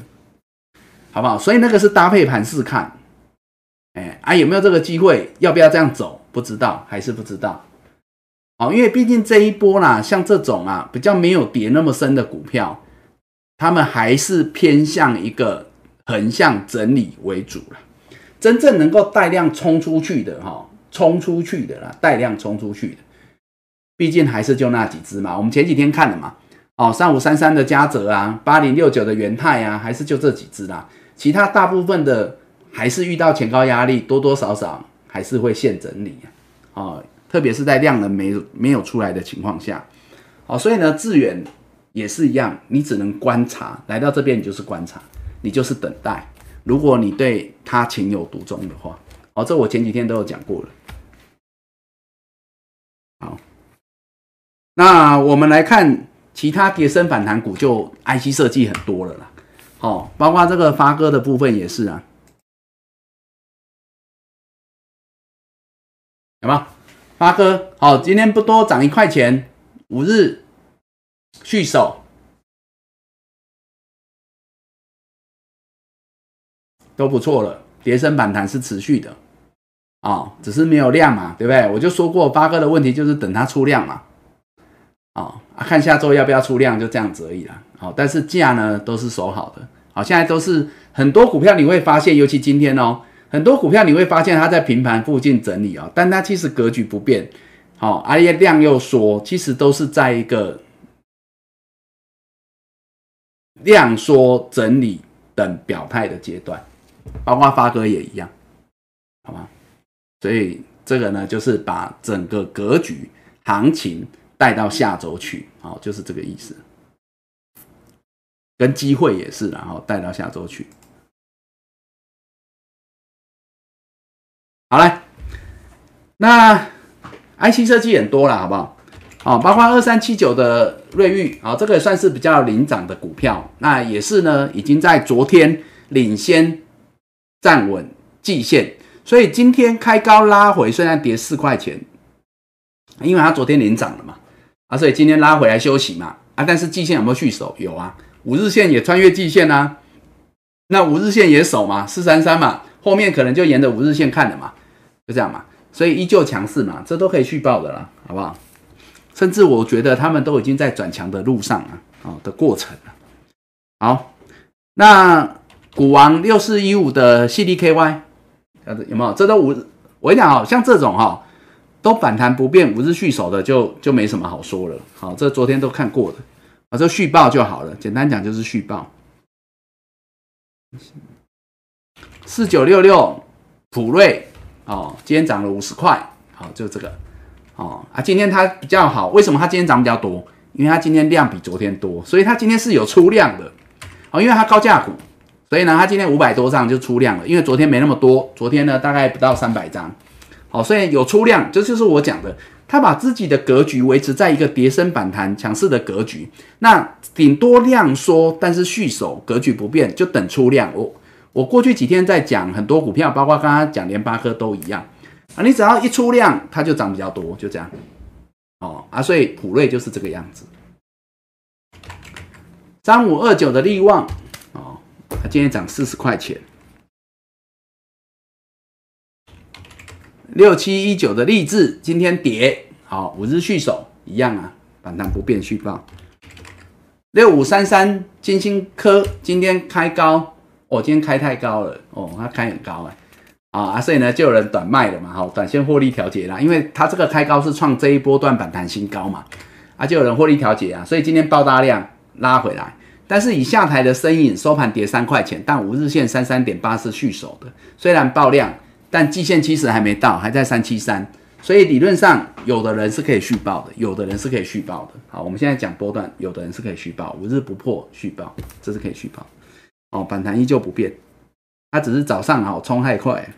好不好？所以那个是搭配盘试看，哎啊，有没有这个机会？要不要这样走？不知道，还是不知道。好，因为毕竟这一波啦，像这种啊比较没有跌那么深的股票，他们还是偏向一个横向整理为主了。真正能够带量冲出去的哈，冲出去的啦，带量冲出去的，毕竟还是就那几只嘛。我们前几天看了嘛。哦，三五三三的嘉泽啊，八零六九的元泰啊，还是就这几只啦。其他大部分的还是遇到前高压力，多多少少还是会现整理啊。哦，特别是在量能没没有出来的情况下，哦，所以呢，致远也是一样，你只能观察，来到这边你就是观察，你就是等待。如果你对它情有独钟的话，哦，这我前几天都有讲过了。好，那我们来看。其他跌升反弹股就 IC 设计很多了啦，好，包括这个发哥的部分也是啊，有吗？发哥，好，今天不多涨一块钱，五日续守，都不错了，跌升反弹是持续的，啊，只是没有量嘛，对不对？我就说过八哥的问题就是等它出量嘛，啊，看下周要不要出量，就这样子而已啦。好，但是价呢都是守好的，好，现在都是很多股票你会发现，尤其今天哦，很多股票你会发现它在平盘附近整理哦，但它其实格局不变，好，而且量又缩，其实都是在一个量缩整理等表态的阶段，包括发哥也一样，好吗？所以这个呢，就是把整个格局行情带到下周去，好，就是这个意思。跟机会也是，然后带到下周去。好嘞，那 IC 设计很多了，好不好？好，包括二三七九的瑞昱，好，这个也算是比较领涨的股票。那也是呢，已经在昨天领先站稳季线，所以今天开高拉回，虽然跌四块钱，因为它昨天领涨了嘛，啊，所以今天拉回来休息嘛，啊，但是季线有没有续守？有啊。五日线也穿越季线啊，那五日线也守嘛，四三三嘛，后面可能就沿着五日线看了嘛，就这样嘛，所以依旧强势嘛，这都可以续报的啦，好不好？甚至我觉得他们都已经在转强的路上啊，哦的过程了。好，那股王六四一五的 CDKY，有没有？这都五，我跟你讲哦，像这种哈，都反弹不变，五日续守的就就没什么好说了。好，这昨天都看过的。啊，这续报就好了，简单讲就是续报。四九六六普瑞哦，今天涨了五十块，好，就这个哦啊，今天它比较好，为什么它今天涨比较多？因为它今天量比昨天多，所以它今天是有出量的。哦，因为它高价股，所以呢，它今天五百多张就出量了。因为昨天没那么多，昨天呢大概不到三百张，好，所以有出量，这就是我讲的。他把自己的格局维持在一个叠升反弹强势的格局，那顶多量缩，但是续守格局不变，就等出量。我我过去几天在讲很多股票，包括刚刚讲联发科都一样啊，你只要一出量，它就涨比较多，就这样。哦啊，所以普瑞就是这个样子。三五二九的利旺哦，它今天涨四十块钱。六七一九的励志今天跌，好五日续守一样啊，反弹不变续报。六五三三金星科今天开高，哦，今天开太高了，哦，它开很高哎，啊，所以呢就有人短卖了嘛，好，短线获利调节啦，因为它这个开高是创这一波段反弹新高嘛，啊，就有人获利调节啊，所以今天爆大量拉回来，但是以下台的身影收盘跌三块钱，但五日线三三点八是续守的，虽然爆量。但季线其实还没到，还在三七三，所以理论上有的人是可以续报的，有的人是可以续报的。好，我们现在讲波段，有的人是可以续报，五日不破续报，这是可以续报。哦，反弹依旧不变，它只是早上好冲太快。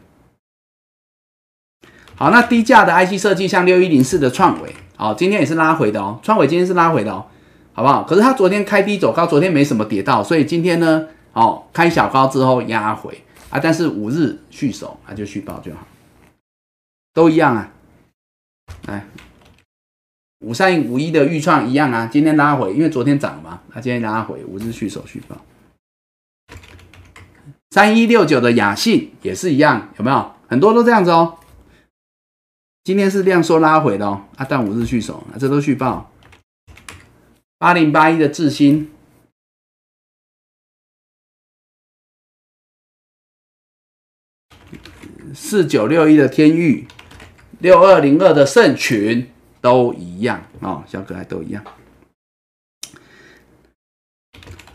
好，那低价的 IC 设计像六一零四的创伟，好，今天也是拉回的哦，创伟今天是拉回的哦，好不好？可是它昨天开低走高，昨天没什么跌到，所以今天呢，哦，开小高之后压回。啊，但是五日续手啊就续报就好，都一样啊。来，五三五一的预创一样啊，今天拉回，因为昨天涨嘛，它今天拉回，五日续手续报。三一六九的雅信也是一样，有没有？很多都这样子哦。今天是量缩拉回的哦，啊，但五日续手，啊，这都续报。八零八一的智新。四九六一的天域，六二零二的圣群都一样哦，小可爱都一样。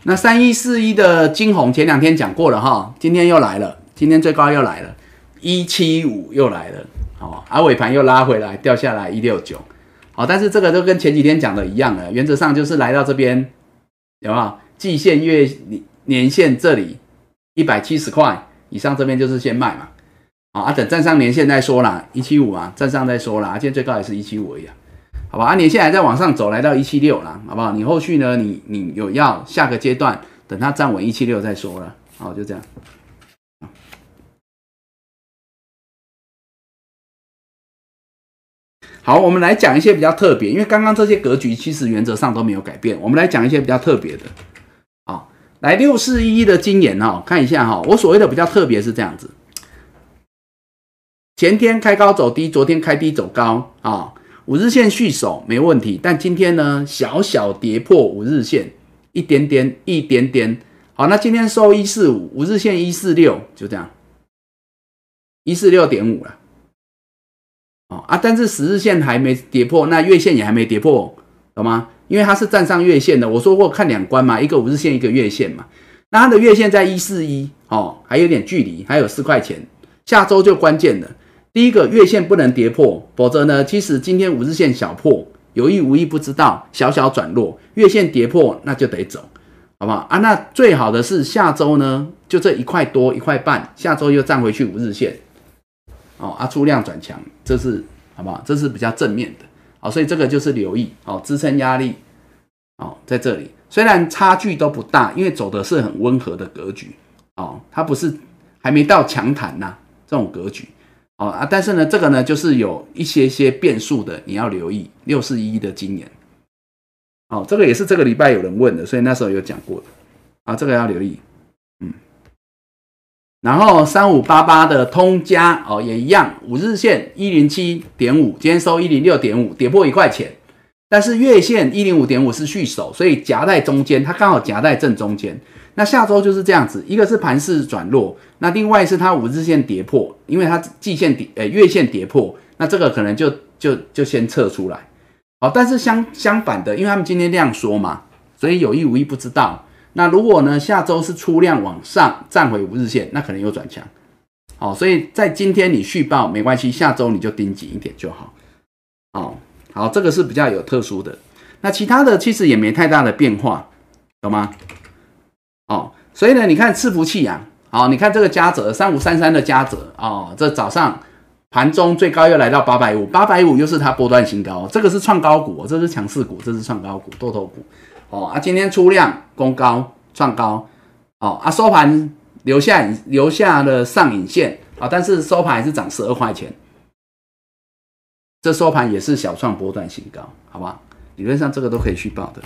那三一四一的金红前两天讲过了哈，今天又来了，今天最高又来了，一七五又来了，哦，而尾盘又拉回来，掉下来一六九，好，但是这个都跟前几天讲的一样了，原则上就是来到这边，有没有？季线月年线这里一百七十块以上，这边就是先卖嘛。啊，等站上年线再说啦，一七五啊，站上再说啦，今天最高也是一七五而已，好吧？啊，年线还在往上走，来到一七六啦，好不好？你后续呢？你你有要下个阶段，等它站稳一七六再说了，好，就这样。好，我们来讲一些比较特别，因为刚刚这些格局其实原则上都没有改变，我们来讲一些比较特别的。来六四一的金眼哈，看一下哈，我所谓的比较特别是这样子，前天开高走低，昨天开低走高啊，五日线续守没问题，但今天呢小小跌破五日线一点点一点点，好，那今天收一四五，五日线一四六，就这样，一四六点五了。哦啊，但是十日线还没跌破，那月线也还没跌破，懂吗？因为它是站上月线的。我说过看两关嘛，一个五日线，一个月线嘛。那它的月线在一四一哦，还有点距离，还有四块钱。下周就关键了，第一个月线不能跌破，否则呢，其实今天五日线小破，有意无意不知道小小转弱，月线跌破那就得走，好不好啊？那最好的是下周呢，就这一块多一块半，下周又站回去五日线。哦啊，出量转强，这是好不好？这是比较正面的，好，所以这个就是留意，哦，支撑压力，哦，在这里，虽然差距都不大，因为走的是很温和的格局，哦，它不是还没到强弹呐这种格局，哦啊，但是呢，这个呢就是有一些些变数的，你要留意六四一的今年，哦，这个也是这个礼拜有人问的，所以那时候有讲过的，啊，这个要留意。嗯然后三五八八的通家哦，也一样，五日线一零七点五，今天收一零六点五，跌破一块钱。但是月线一零五点五是续守，所以夹在中间，它刚好夹在正中间。那下周就是这样子，一个是盘势转弱，那另外是它五日线跌破，因为它季线跌，呃月线跌破，那这个可能就就就先撤出来。好，但是相相反的，因为他们今天这样说嘛，所以有意无意不知道。那如果呢？下周是出量往上站回五日线，那可能有转强。好，所以在今天你续报没关系，下周你就盯紧一点就好。好，好，这个是比较有特殊的。那其他的其实也没太大的变化，懂吗？哦，所以呢，你看伺服器啊，好，你看这个加折三五三三的加折哦，这早上盘中最高又来到八百五，八百五又是它波段新高，这个是创高股，这是强势股，这是创高股，多头股。哦啊，今天出量攻高创高，哦啊收盘留下留下了上影线啊，但是收盘还是涨十二块钱，这收盘也是小创波段新高，好吧？理论上这个都可以去报的。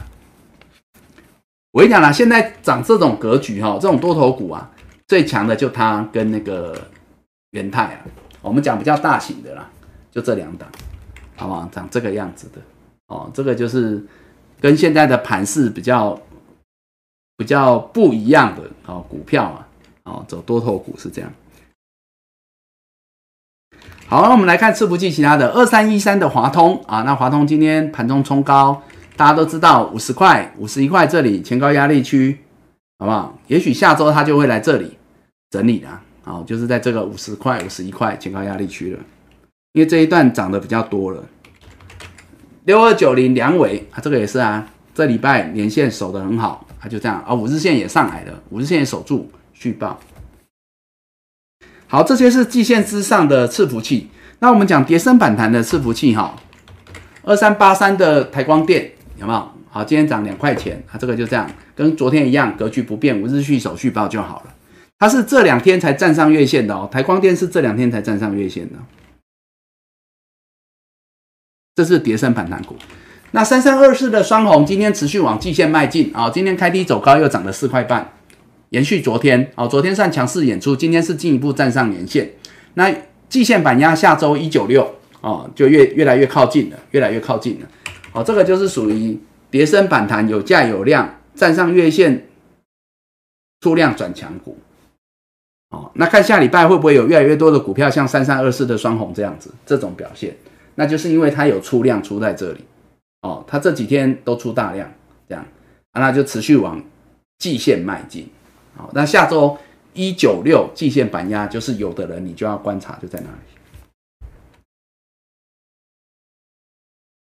我跟你讲啦，现在涨这种格局哈，这种多头股啊，最强的就它跟那个元泰啊，我们讲比较大型的啦，就这两档，好不好？长这个样子的哦，这个就是。跟现在的盘势比较比较不一样的哦，股票啊，哦，走多头股是这样。好，那我们来看次不计其他的二三一三的华通啊，那华通今天盘中冲高，大家都知道五十块、五十一块这里前高压力区，好不好？也许下周它就会来这里整理的，好，就是在这个五十块、五十一块前高压力区了，因为这一段涨得比较多了。六二九零两尾啊，这个也是啊，这礼拜连线守得很好，它就这样啊，五日线也上来了，五日线也守住续报。好，这些是季线之上的伺服器。那我们讲叠升反弹的伺服器哈，二三八三的台光电有没有？好，今天涨两块钱，它这个就这样，跟昨天一样，格局不变，五日续手续报就好了。它是这两天才站上月线的哦，台光电是这两天才站上月线的。这是叠升反弹股，那三三二四的双红今天持续往季线迈进啊，今天开低走高又涨了四块半，延续昨天啊，昨天算强势演出，今天是进一步站上年线，那季线板压下周一九六啊，就越越来越靠近了，越来越靠近了，哦，这个就是属于叠升反弹有价有量，站上月线出量转强股，哦，那看下礼拜会不会有越来越多的股票像三三二四的双红这样子这种表现？那就是因为它有出量出在这里，哦，它这几天都出大量，这样，那就持续往季线迈进，好，那下周一九六季线板压，就是有的人你就要观察就在那里。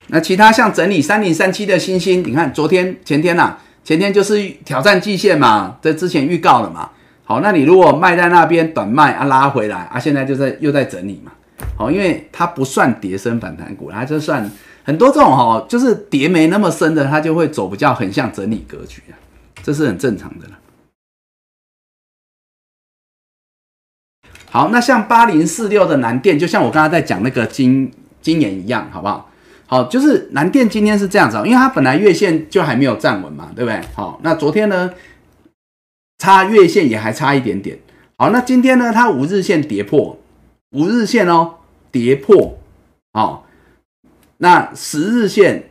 那其他像整理三零三七的星星，你看昨天前天呐，前天就是挑战季线嘛，在之前预告了嘛，好，那你如果卖在那边短卖啊拉回来啊，现在就在又在整理嘛。好，因为它不算跌升反弹股，它就算很多这种哈，就是跌没那么深的，它就会走比较很像整理格局啊，这是很正常的了。好，那像八零四六的南电，就像我刚才在讲那个金金研一样，好不好？好，就是南电今天是这样子，因为它本来月线就还没有站稳嘛，对不对？好，那昨天呢，差月线也还差一点点。好，那今天呢，它五日线跌破，五日线哦跌破，好，那十日线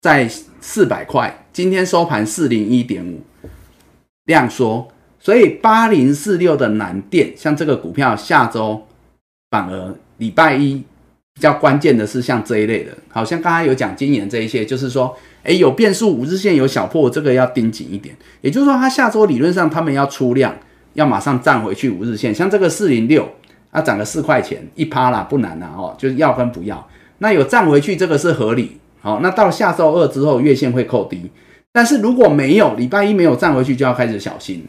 在四百块，今天收盘四零一点五，量缩，所以八零四六的南电，像这个股票，下周反而礼拜一。比较关键的是像这一类的，好像刚才有讲今年这一些，就是说，哎，有变数，五日线有小破，这个要盯紧一点。也就是说，它下周理论上他们要出量，要马上站回去五日线。像这个四零六，它涨了四块钱，一趴啦，不难啦，哦，就是要跟不要。那有站回去，这个是合理。好，那到下周二之后，月线会扣低。但是如果没有礼拜一没有站回去，就要开始小心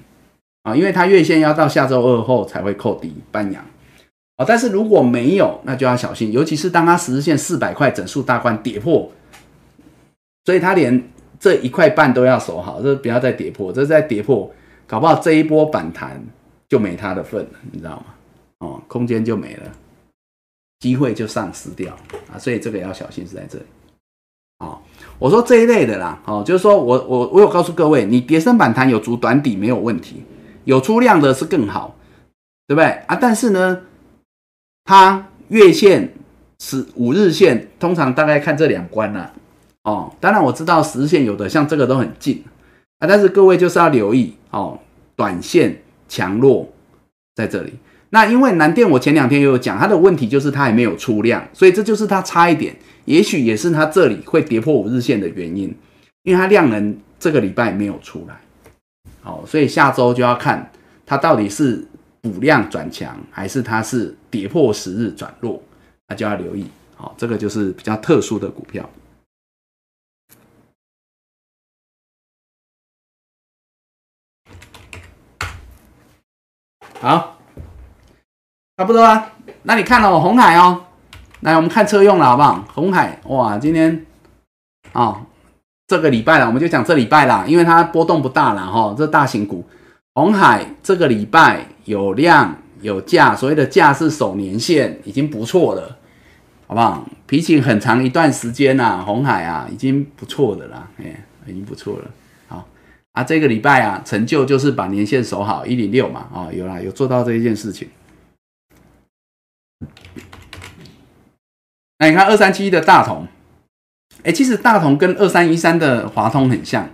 啊，因为它月线要到下周二后才会扣低，半阳。哦，但是如果没有，那就要小心，尤其是当它十日线四百块整数大关跌破，所以它连这一块半都要守好，这不要再跌破，这再跌破，搞不好这一波反弹就没它的份了，你知道吗？哦，空间就没了，机会就丧失掉啊，所以这个要小心是在这里。哦，我说这一类的啦，哦，就是说我我我有告诉各位，你跌升反弹有足短底没有问题，有出量的是更好，对不对啊？但是呢？它月线、十五日线通常大概看这两关啦。哦，当然我知道十日线有的像这个都很近啊，但是各位就是要留意哦，短线强弱在这里。那因为南电我前两天也有讲，它的问题就是它还没有出量，所以这就是它差一点，也许也是它这里会跌破五日线的原因，因为它量能这个礼拜没有出来，好，所以下周就要看它到底是。补量转强，还是它是跌破十日转弱，那就要留意。好，这个就是比较特殊的股票。好，差不多啊。那你看了我红海哦，来我们看车用了好不好？红海哇，今天啊，这个礼拜了，我们就讲这礼拜啦，因为它波动不大了哈，这大型股。红海这个礼拜有量有价，所谓的价是守年限，已经不错了，好不好？比起很长一段时间呐，红海啊，已经不错的啦，哎，已经不错了。好啊，这个礼拜啊，成就就是把年限守好一零六嘛，啊，有啦，有做到这一件事情。那你看二三七一的大同，哎，其实大同跟二三一三的华通很像。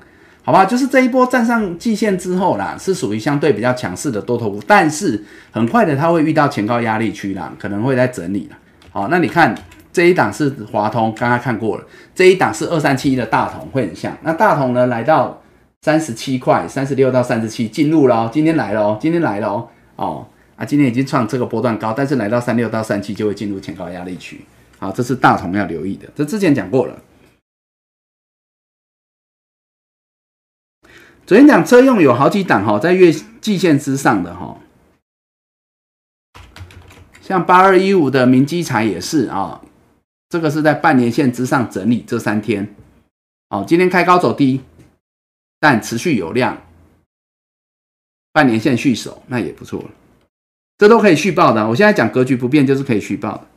好吧，就是这一波站上季线之后啦，是属于相对比较强势的多头股，但是很快的它会遇到前高压力区啦，可能会在整理了。好，那你看这一档是华通，刚刚看过了，这一档是二三七一的大同，会很像。那大同呢，来到三十七块，三十六到三十七进入了，今天来了哦，今天来了哦，哦啊，今天已经创这个波段高，但是来到三六到三七就会进入前高压力区。好，这是大同要留意的，这之前讲过了。昨天讲车用有好几档哈，在月季线之上的哈，像八二一五的明基材也是啊，这个是在半年线之上整理这三天，哦，今天开高走低，但持续有量，半年线续守那也不错，这都可以续报的。我现在讲格局不变，就是可以续报的。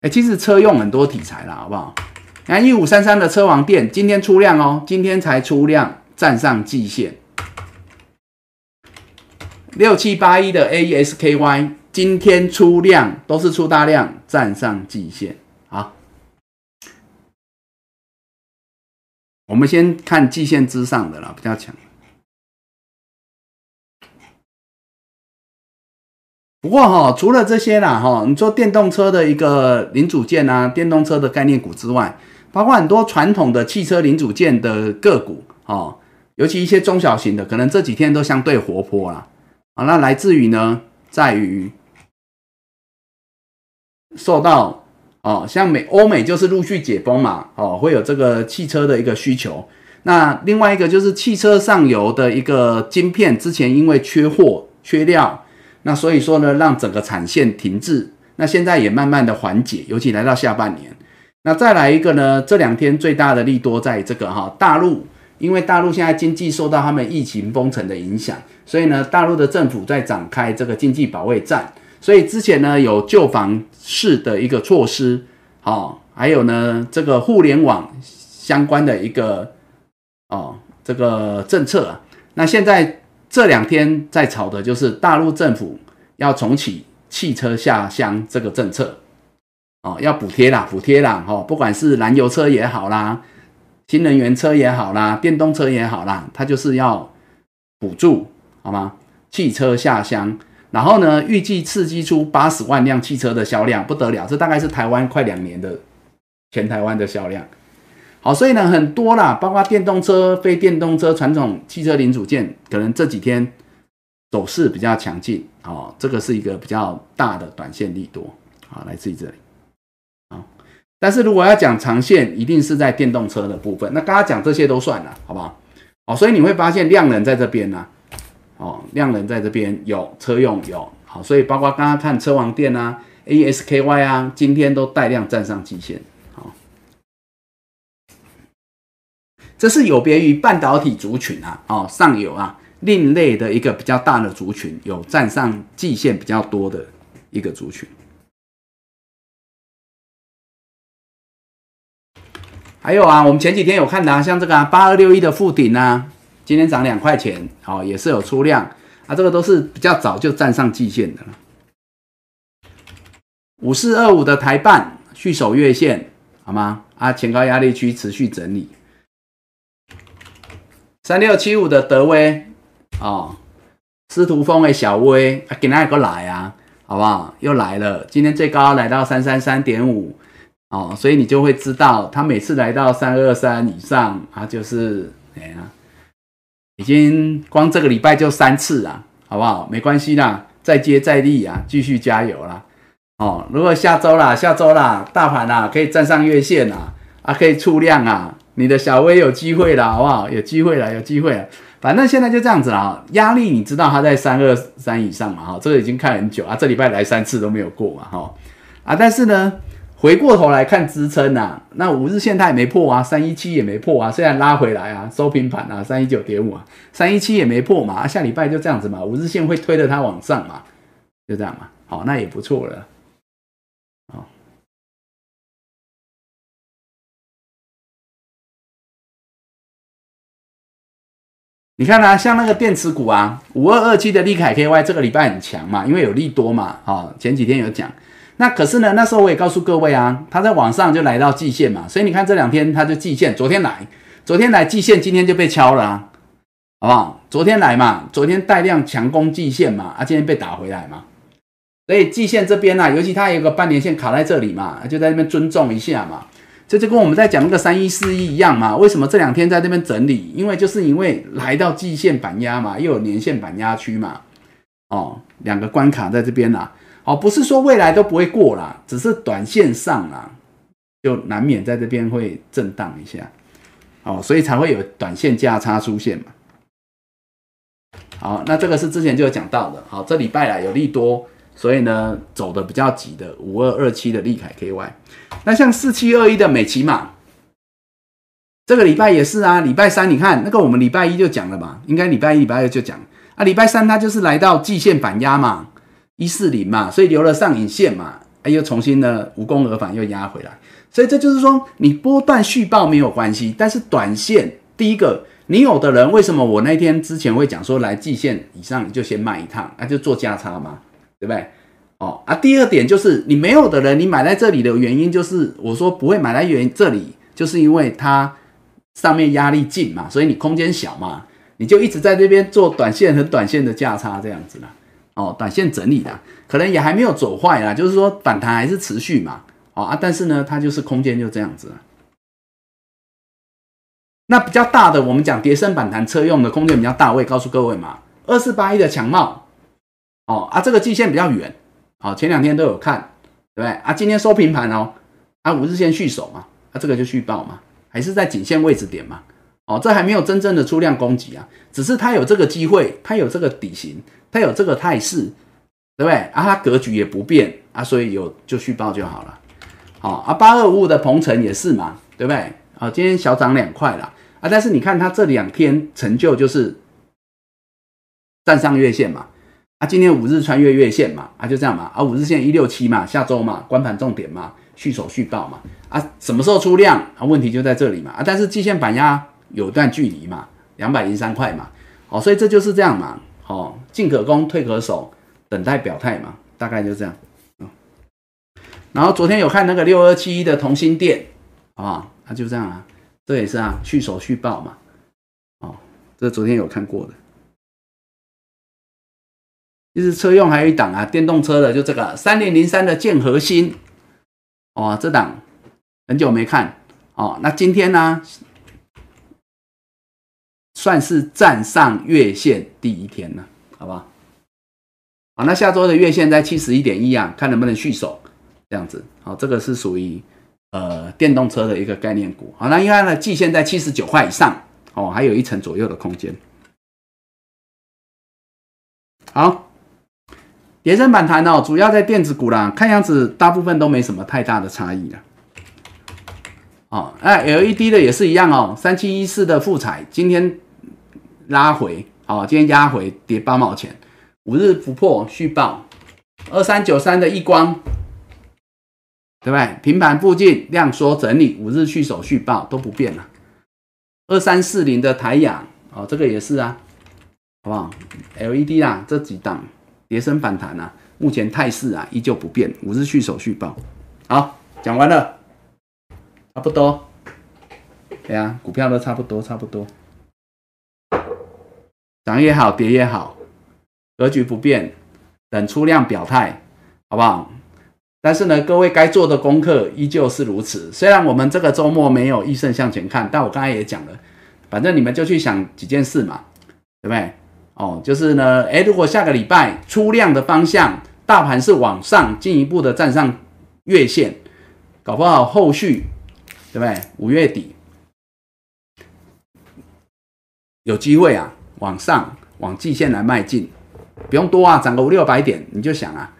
哎，其实车用很多题材啦，好不好？看一五三三的车王店今天出量哦，今天才出量站上季线。六七八一的 A E S K Y 今天出量都是出大量站上季线。好，我们先看季线之上的啦，比较强。不过哈，除了这些啦哈，你做电动车的一个零组件啊，电动车的概念股之外。包括很多传统的汽车零组件的个股哦，尤其一些中小型的，可能这几天都相对活泼啦。啊，那来自于呢，在于受到哦，像美欧美就是陆续解封嘛，哦，会有这个汽车的一个需求。那另外一个就是汽车上游的一个晶片，之前因为缺货缺料，那所以说呢，让整个产线停滞。那现在也慢慢的缓解，尤其来到下半年。那再来一个呢？这两天最大的利多在这个哈大陆，因为大陆现在经济受到他们疫情封城的影响，所以呢，大陆的政府在展开这个经济保卫战。所以之前呢，有旧房市的一个措施，好，还有呢，这个互联网相关的一个哦这个政策啊。那现在这两天在炒的就是大陆政府要重启汽车下乡这个政策哦，要补贴啦，补贴啦，哦，不管是燃油车也好啦，新能源车也好啦，电动车也好啦，它就是要补助，好吗？汽车下乡。然后呢，预计刺激出八十万辆汽车的销量，不得了，这大概是台湾快两年的全台湾的销量。好，所以呢，很多啦，包括电动车、非电动车、传统汽车零组件，可能这几天走势比较强劲。哦，这个是一个比较大的短线利多。好，来自于这里。但是如果要讲长线，一定是在电动车的部分。那刚刚讲这些都算了，好不好？哦，所以你会发现量能在这边呢。哦，量能在这边有车用有好，所以包括刚刚看车王电啊，ASKY 啊，今天都带量站上极限。好，这是有别于半导体族群啊，哦，上游啊，另类的一个比较大的族群，有站上季线比较多的一个族群。还有啊，我们前几天有看的，像这个八二六一的附顶啊。今天涨两块钱，好，也是有出量啊，这个都是比较早就站上季线的了。五四二五的台半续守月线，好吗？啊，前高压力区持续整理。三六七五的德威，哦，司徒峰的小威，啊，今天又来啊，好不好？又来了，今天最高来到三三三点五，哦，所以你就会知道，他每次来到三二三以上，啊，就是哎呀。已经光这个礼拜就三次啊，好不好？没关系啦，再接再厉啊，继续加油啦！哦，如果下周啦，下周啦，大盘啊可以站上月线啊，啊可以出量啊，你的小微有机会了，好不好？有机会了，有机会了。反正现在就这样子啦，压力你知道它在三二三以上嘛？哈，这个已经看很久啊，这礼拜来三次都没有过嘛？哈啊，但是呢。回过头来看支撑呐，那五日线它也没破啊，三一七也没破啊，虽然拉回来啊，收平盘啊，三一九点五啊，三一七也没破嘛，下礼拜就这样子嘛，五日线会推着它往上嘛，就这样嘛，好，那也不错了，好，你看啊，像那个电池股啊，五二二七的利凯 KY 这个礼拜很强嘛，因为有利多嘛，好，前几天有讲。那可是呢，那时候我也告诉各位啊，它在网上就来到季线嘛，所以你看这两天它就季线，昨天来，昨天来季线，今天就被敲了啊，好不好？昨天来嘛，昨天带量强攻季线嘛，啊，今天被打回来嘛，所以季线这边呢，尤其它有个半年线卡在这里嘛，就在那边尊重一下嘛，这就跟我们在讲那个三一四一一样嘛，为什么这两天在那边整理？因为就是因为来到季线板压嘛，又有年线板压区嘛，哦，两个关卡在这边呐。哦，不是说未来都不会过啦，只是短线上啊，就难免在这边会震荡一下，哦，所以才会有短线价差出现嘛。好，那这个是之前就有讲到的，好，这礼拜啊有利多，所以呢走的比较急的五二二七的利凯 KY，那像四七二一的美骑马，这个礼拜也是啊，礼拜三你看那个我们礼拜一就讲了嘛，应该礼拜一、礼拜二就讲啊，礼拜三它就是来到季线反压嘛。一四零嘛，所以留了上影线嘛，哎，又重新呢无功而返，又压回来，所以这就是说，你波段续报没有关系，但是短线，第一个，你有的人为什么我那天之前会讲说来季线以上就先卖一趟，那就做价差嘛，对不对？哦啊，第二点就是你没有的人，你买在这里的原因就是我说不会买在原这里，就是因为它上面压力近嘛，所以你空间小嘛，你就一直在这边做短线和短线的价差这样子啦。哦，短线整理的，可能也还没有走坏啦，就是说反弹还是持续嘛，哦啊，但是呢，它就是空间就这样子。那比较大的，我们讲叠升反弹车用的空间比较大，我也告诉各位嘛，二四八一的强帽，哦啊，这个季线比较远，好，前两天都有看，对不对啊？今天收平盘哦，啊，五日线续守嘛，啊，这个就续报嘛，还是在颈线位置点嘛。哦，这还没有真正的出量攻击啊，只是它有这个机会，它有这个底型，它有这个态势，对不对啊？它格局也不变啊，所以有就续报就好了。好啊，八二五五的鹏程也是嘛，对不对？啊，今天小涨两块了啊，但是你看它这两天成就就是站上月线嘛，啊，今天五日穿越月线嘛，啊，就这样嘛，啊，五日线一六七嘛，下周嘛，关盘重点嘛，续手续报嘛。啊，什么时候出量啊？问题就在这里嘛。啊，但是季线板压有段距离嘛，两百零三块嘛。哦，所以这就是这样嘛。哦，进可攻，退可守，等待表态嘛，大概就这样。然后昨天有看那个六二七一的同心店，好不好？啊，就这样啊，这也是啊，续手续报嘛。哦，这昨天有看过的。其实车用还有一档啊，电动车的就这个三零零三的建核心，哦，这档很久没看哦。那今天呢，算是站上月线第一天了，好不好？好，那下周的月线在七十一点一啊，看能不能续守这样子。好，这个是属于呃电动车的一个概念股。好，那因为呢，季线在七十九块以上，哦，还有一成左右的空间。好。延伸反弹哦，主要在电子股啦，看样子大部分都没什么太大的差异了。哦，那 LED 的也是一样哦，三七一四的富彩今天拉回，哦，今天压回跌八毛钱，五日不破续报。二三九三的亿光，对不对？平盘附近量缩整理，五日续手续报都不变了。二三四零的台阳，哦，这个也是啊，好不好？LED 啊，这几档。跌升反弹啊，目前态势啊依旧不变，五日续手续报。好，讲完了，差不多。对啊，股票都差不多，差不多。涨也好，跌也好，格局不变，等出量表态，好不好？但是呢，各位该做的功课依旧是如此。虽然我们这个周末没有益盛向前看，但我刚才也讲了，反正你们就去想几件事嘛，对不对？哦，就是呢，诶，如果下个礼拜出量的方向，大盘是往上进一步的站上月线，搞不好后续，对不对？五月底有机会啊，往上往季线来迈进，不用多啊，涨个五六百点，你就想啊，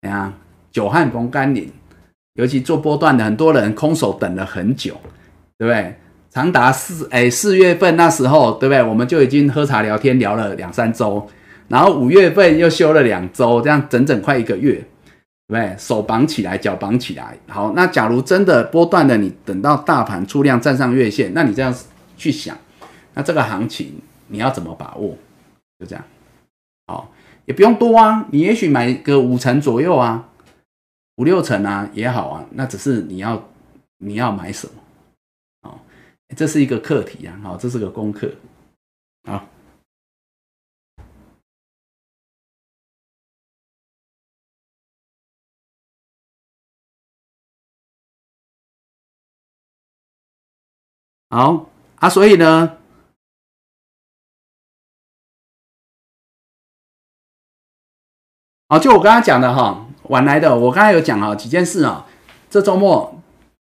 怎样？久旱逢甘霖，尤其做波段的很多人空手等了很久，对不对？长达四哎四月份那时候，对不对？我们就已经喝茶聊天聊了两三周，然后五月份又休了两周，这样整整快一个月，对？手绑起来，脚绑起来。好，那假如真的波段的，你等到大盘出量站上月线，那你这样去想，那这个行情你要怎么把握？就这样，好，也不用多啊，你也许买个五成左右啊，五六成啊也好啊，那只是你要你要买什么？哦这是一个课题啊，好，这是个功课，好，好啊，所以呢，好，就我刚刚讲的哈，晚来的，我刚才有讲啊几件事啊，这周末。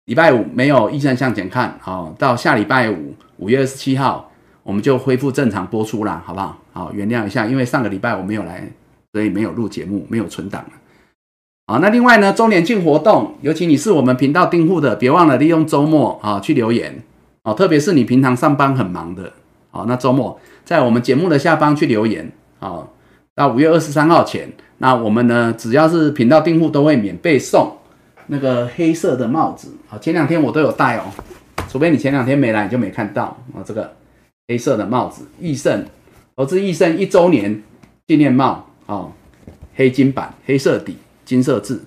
礼拜五没有医生向前看，好，到下礼拜五五月二十七号我们就恢复正常播出啦，好不好？好，原谅一下，因为上个礼拜我没有来，所以没有录节目，没有存档。好，那另外呢，周年庆活动，尤其你是我们频道订户的，别忘了利用周末啊去留言哦，特别是你平常上班很忙的，好，那周末在我们节目的下方去留言，好，到五月二十三号前，那我们呢，只要是频道订户都会免费送。那个黑色的帽子，好，前两天我都有戴哦，除非你前两天没来，你就没看到啊。这个黑色的帽子，益盛投资益盛一周年纪念帽，哦，黑金版，黑色底，金色字，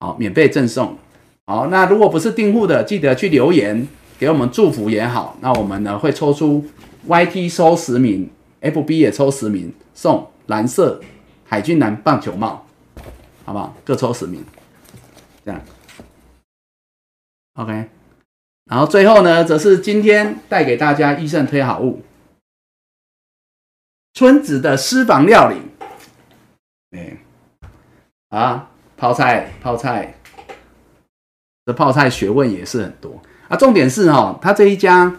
好，免费赠送。好，那如果不是订户的，记得去留言给我们祝福也好，那我们呢会抽出 YT 抽十名，FB 也抽十名，送蓝色海军蓝棒球帽，好不好？各抽十名。这样，OK，然后最后呢，则是今天带给大家益盛推好物，村子的私房料理，哎，啊，泡菜，泡菜，这泡菜学问也是很多。啊。重点是哈，他这一家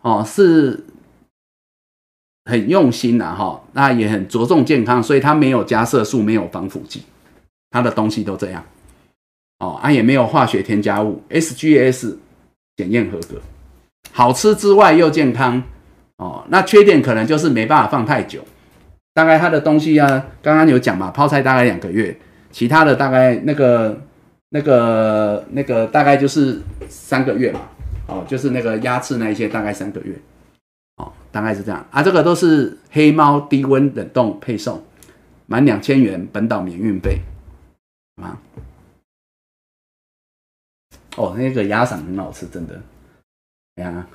哦是很用心的哈，那也很着重健康，所以他没有加色素，没有防腐剂，他的东西都这样。哦，啊也没有化学添加物，SGS 检验合格，好吃之外又健康。哦，那缺点可能就是没办法放太久，大概它的东西啊，刚刚有讲嘛，泡菜大概两个月，其他的大概那个那个那个大概就是三个月嘛，哦，就是那个鸭翅那一些大概三个月，哦，大概是这样啊。这个都是黑猫低温冷冻配送，满两千元本岛免运费，啊。哦，那个鸭掌很好吃，真的，哎呀，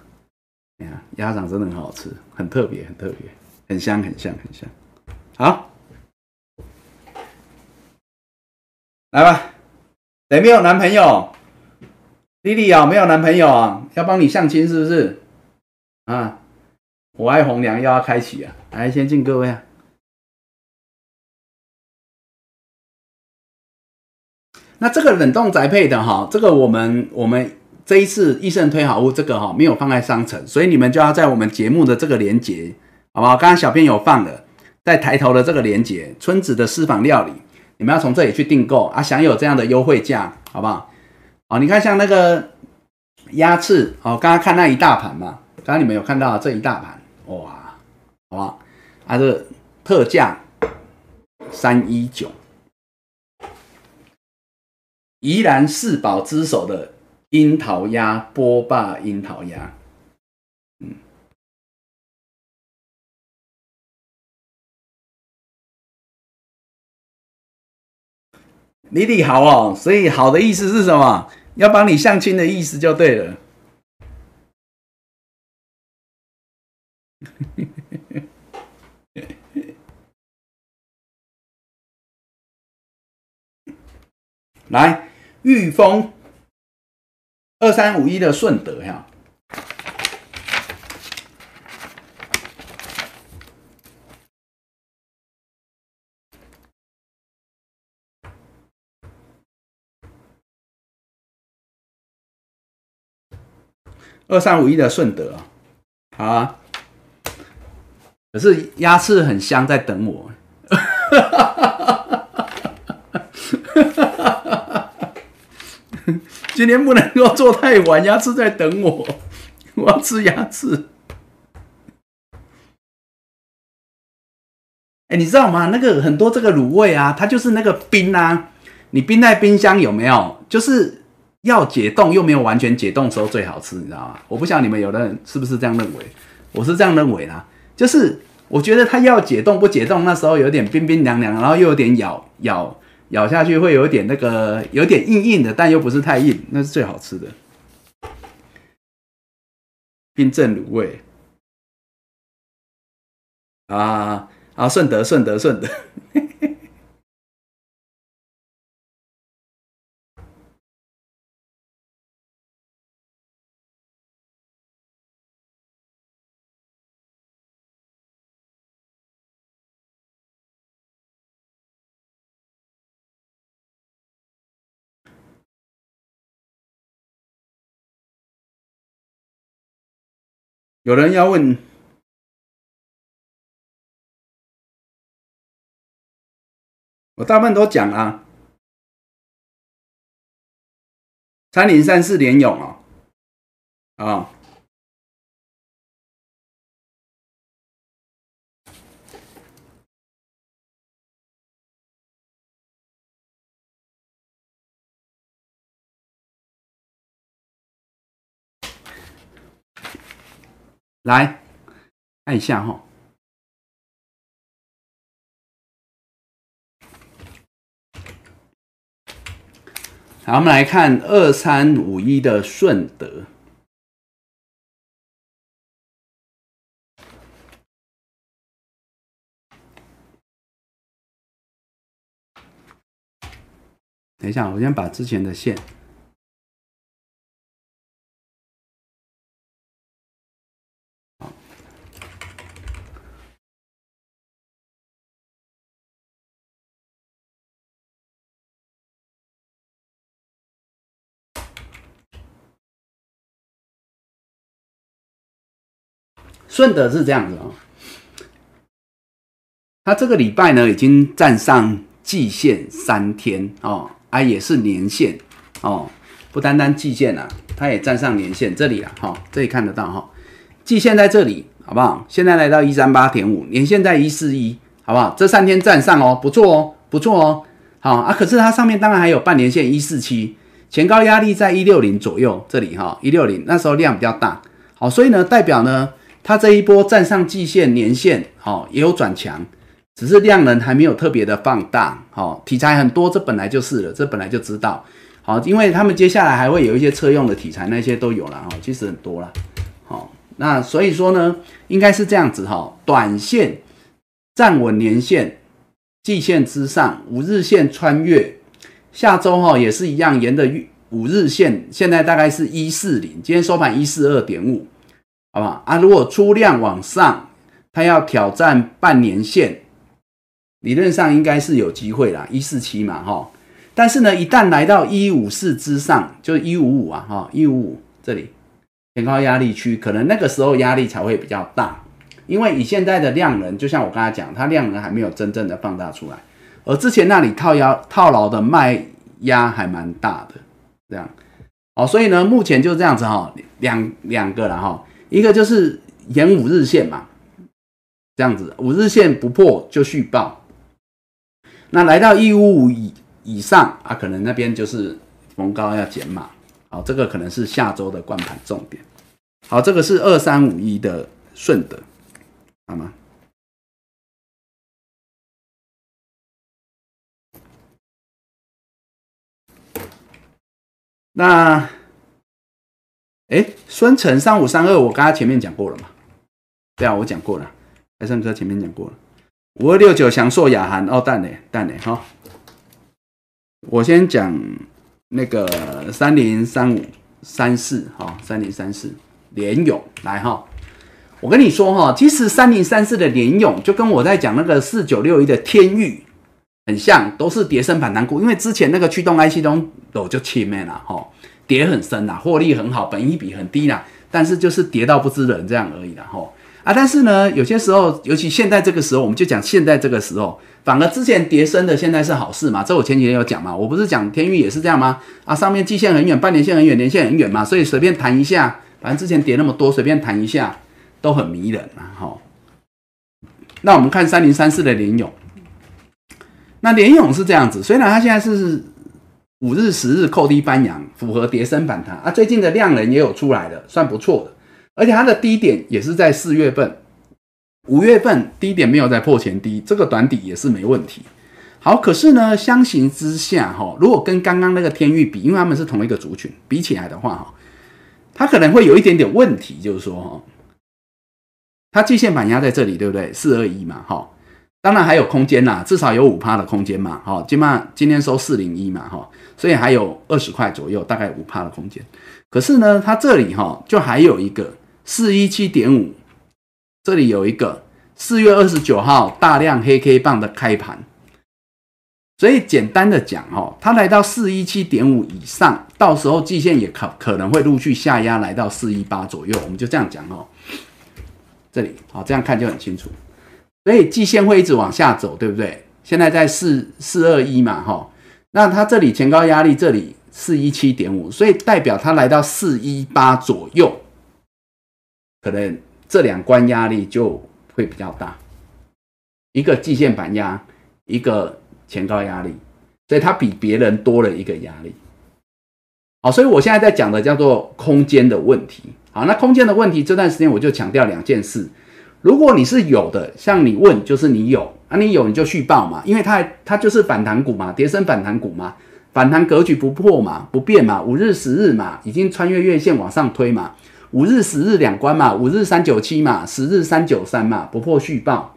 哎呀，鸭掌真的很好吃，很特别，很特别，很香，很香，很香。好，来吧。谁没有男朋友？丽丽啊，没有男朋友啊，要帮你相亲是不是？啊，我爱红娘又要开启啊！来，先敬各位啊。那这个冷冻宅配的哈，这个我们我们这一次益盛推好物这个哈没有放在商城，所以你们就要在我们节目的这个连接，好不好？刚刚小编有放的，在抬头的这个连接，村子的私房料理。你们要从这里去订购啊，享有这样的优惠价，好不好？哦，你看像那个鸭翅，哦，刚刚看那一大盘嘛，刚刚你们有看到这一大盘，哇，好不好？啊，这特价三一九，宜兰四宝之首的樱桃鸭，波霸樱桃鸭。你你好哦，所以好的意思是什么？要帮你相亲的意思就对了。来，玉峰二三五一的顺德呀。二三五一的顺德，好啊，可是鸭翅很香，在等我。今天不能够做太晚，鸭翅在等我，我要吃鸭翅。哎，你知道吗？那个很多这个卤味啊，它就是那个冰啊，你冰在冰箱有没有？就是。要解冻又没有完全解冻时候最好吃，你知道吗？我不晓得你们有的人是不是这样认为，我是这样认为啦。就是我觉得它要解冻不解冻，那时候有点冰冰凉凉，然后又有点咬咬咬下去会有点那个有点硬硬的，但又不是太硬，那是最好吃的。冰镇卤味啊啊，顺德顺德顺德。有人要问，我大部分都讲啊。三零三四连勇哦，啊，来看一下哈，好，我们来看二三五一的顺德。等一下，我先把之前的线。顺德是这样子哦，他这个礼拜呢已经站上季线三天哦，啊也是年线哦，不单单季线啊，它也站上年线这里了哈，这里看得到哈，季线在这里好不好？现在来到一三八点五，年线在一四一，好不好？这三天站上哦，不错哦，不错哦，好啊，可是它上面当然还有半年线一四七，前高压力在一六零左右，这里哈一六零那时候量比较大，好，所以呢代表呢它这一波站上季线年线，好也有转强，只是量能还没有特别的放大，好题材很多，这本来就是了，这本来就知道，好，因为他们接下来还会有一些车用的题材，那些都有了哈，其实很多了，好，那所以说呢，应该是这样子哈，短线站稳年线。季线之上，五日线穿越，下周哈也是一样，沿着五日线，现在大概是一四零，今天收盘一四二点五，好不好啊？如果出量往上，它要挑战半年线，理论上应该是有机会啦，一四七嘛哈。但是呢，一旦来到一五四之上，就是一五五啊哈，一五五这里偏高压力区，可能那个时候压力才会比较大。因为以现在的量能，就像我刚才讲，它量能还没有真正的放大出来，而之前那里套腰套牢的卖压还蛮大的，这样，哦，所以呢，目前就这样子哈，两两个了哈，一个就是沿五日线嘛，这样子，五日线不破就续报，那来到一五五以以上啊，可能那边就是逢高要减码，好，这个可能是下周的关盘重点，好，这个是二三五一的顺德。好吗？那，哎，孙成三五三二，我刚刚前面讲过了嘛？对啊，我讲过了。海生哥前面讲过了。五二六九祥硕雅涵，哦，蛋嘞，蛋嘞，哈。我先讲那个三零三五三四，哈，三零三四联勇来哈。我跟你说哈，其实三零三四的联勇就跟我在讲那个四九六一的天域很像，都是叠升反弹股。因为之前那个驱动 IC 中都就切面了哈，跌很深啦，获利很好，本益比很低啦，但是就是跌到不知人这样而已啦吼啊！但是呢，有些时候，尤其现在这个时候，我们就讲现在这个时候，反而之前跌升的现在是好事嘛？这我前几天有讲嘛，我不是讲天域也是这样吗？啊，上面季线很远，半年线很远，年线很远嘛，所以随便弹一下，反正之前跌那么多，随便弹一下。都很迷人啊，吼。那我们看三零三四的联勇，那联勇是这样子，虽然它现在是五日、十日扣低翻阳，符合叠升反弹啊，最近的量能也有出来的，算不错的，而且它的低点也是在四月份、五月份低点没有在破前低，这个短底也是没问题。好，可是呢，相形之下，哈，如果跟刚刚那个天域比，因为他们是同一个族群，比起来的话，哈，它可能会有一点点问题，就是说，哈。它季线板压在这里，对不对？四二一嘛，哈，当然还有空间啦，至少有五趴的空间嘛，哈，今嘛今天收四零一嘛，哈，所以还有二十块左右，大概五趴的空间。可是呢，它这里哈就还有一个四一七点五，这里有一个四月二十九号大量黑 K 棒的开盘，所以简单的讲，哈，它来到四一七点五以上，到时候季线也可可能会陆续下压来到四一八左右，我们就这样讲，哦。这里好，这样看就很清楚。所以季线会一直往下走，对不对？现在在四四二一嘛，哈。那它这里前高压力这里四一七点五，所以代表它来到四一八左右，可能这两关压力就会比较大。一个季线板压，一个前高压力，所以它比别人多了一个压力。好，所以我现在在讲的叫做空间的问题。好，那空间的问题，这段时间我就强调两件事。如果你是有的，像你问，就是你有啊，你有你就续报嘛，因为它它就是反弹股嘛，跌升反弹股嘛，反弹格局不破嘛，不变嘛，五日十日嘛，已经穿越月线往上推嘛，五日十日两关嘛，五日三九七嘛，十日三九三嘛，不破续报。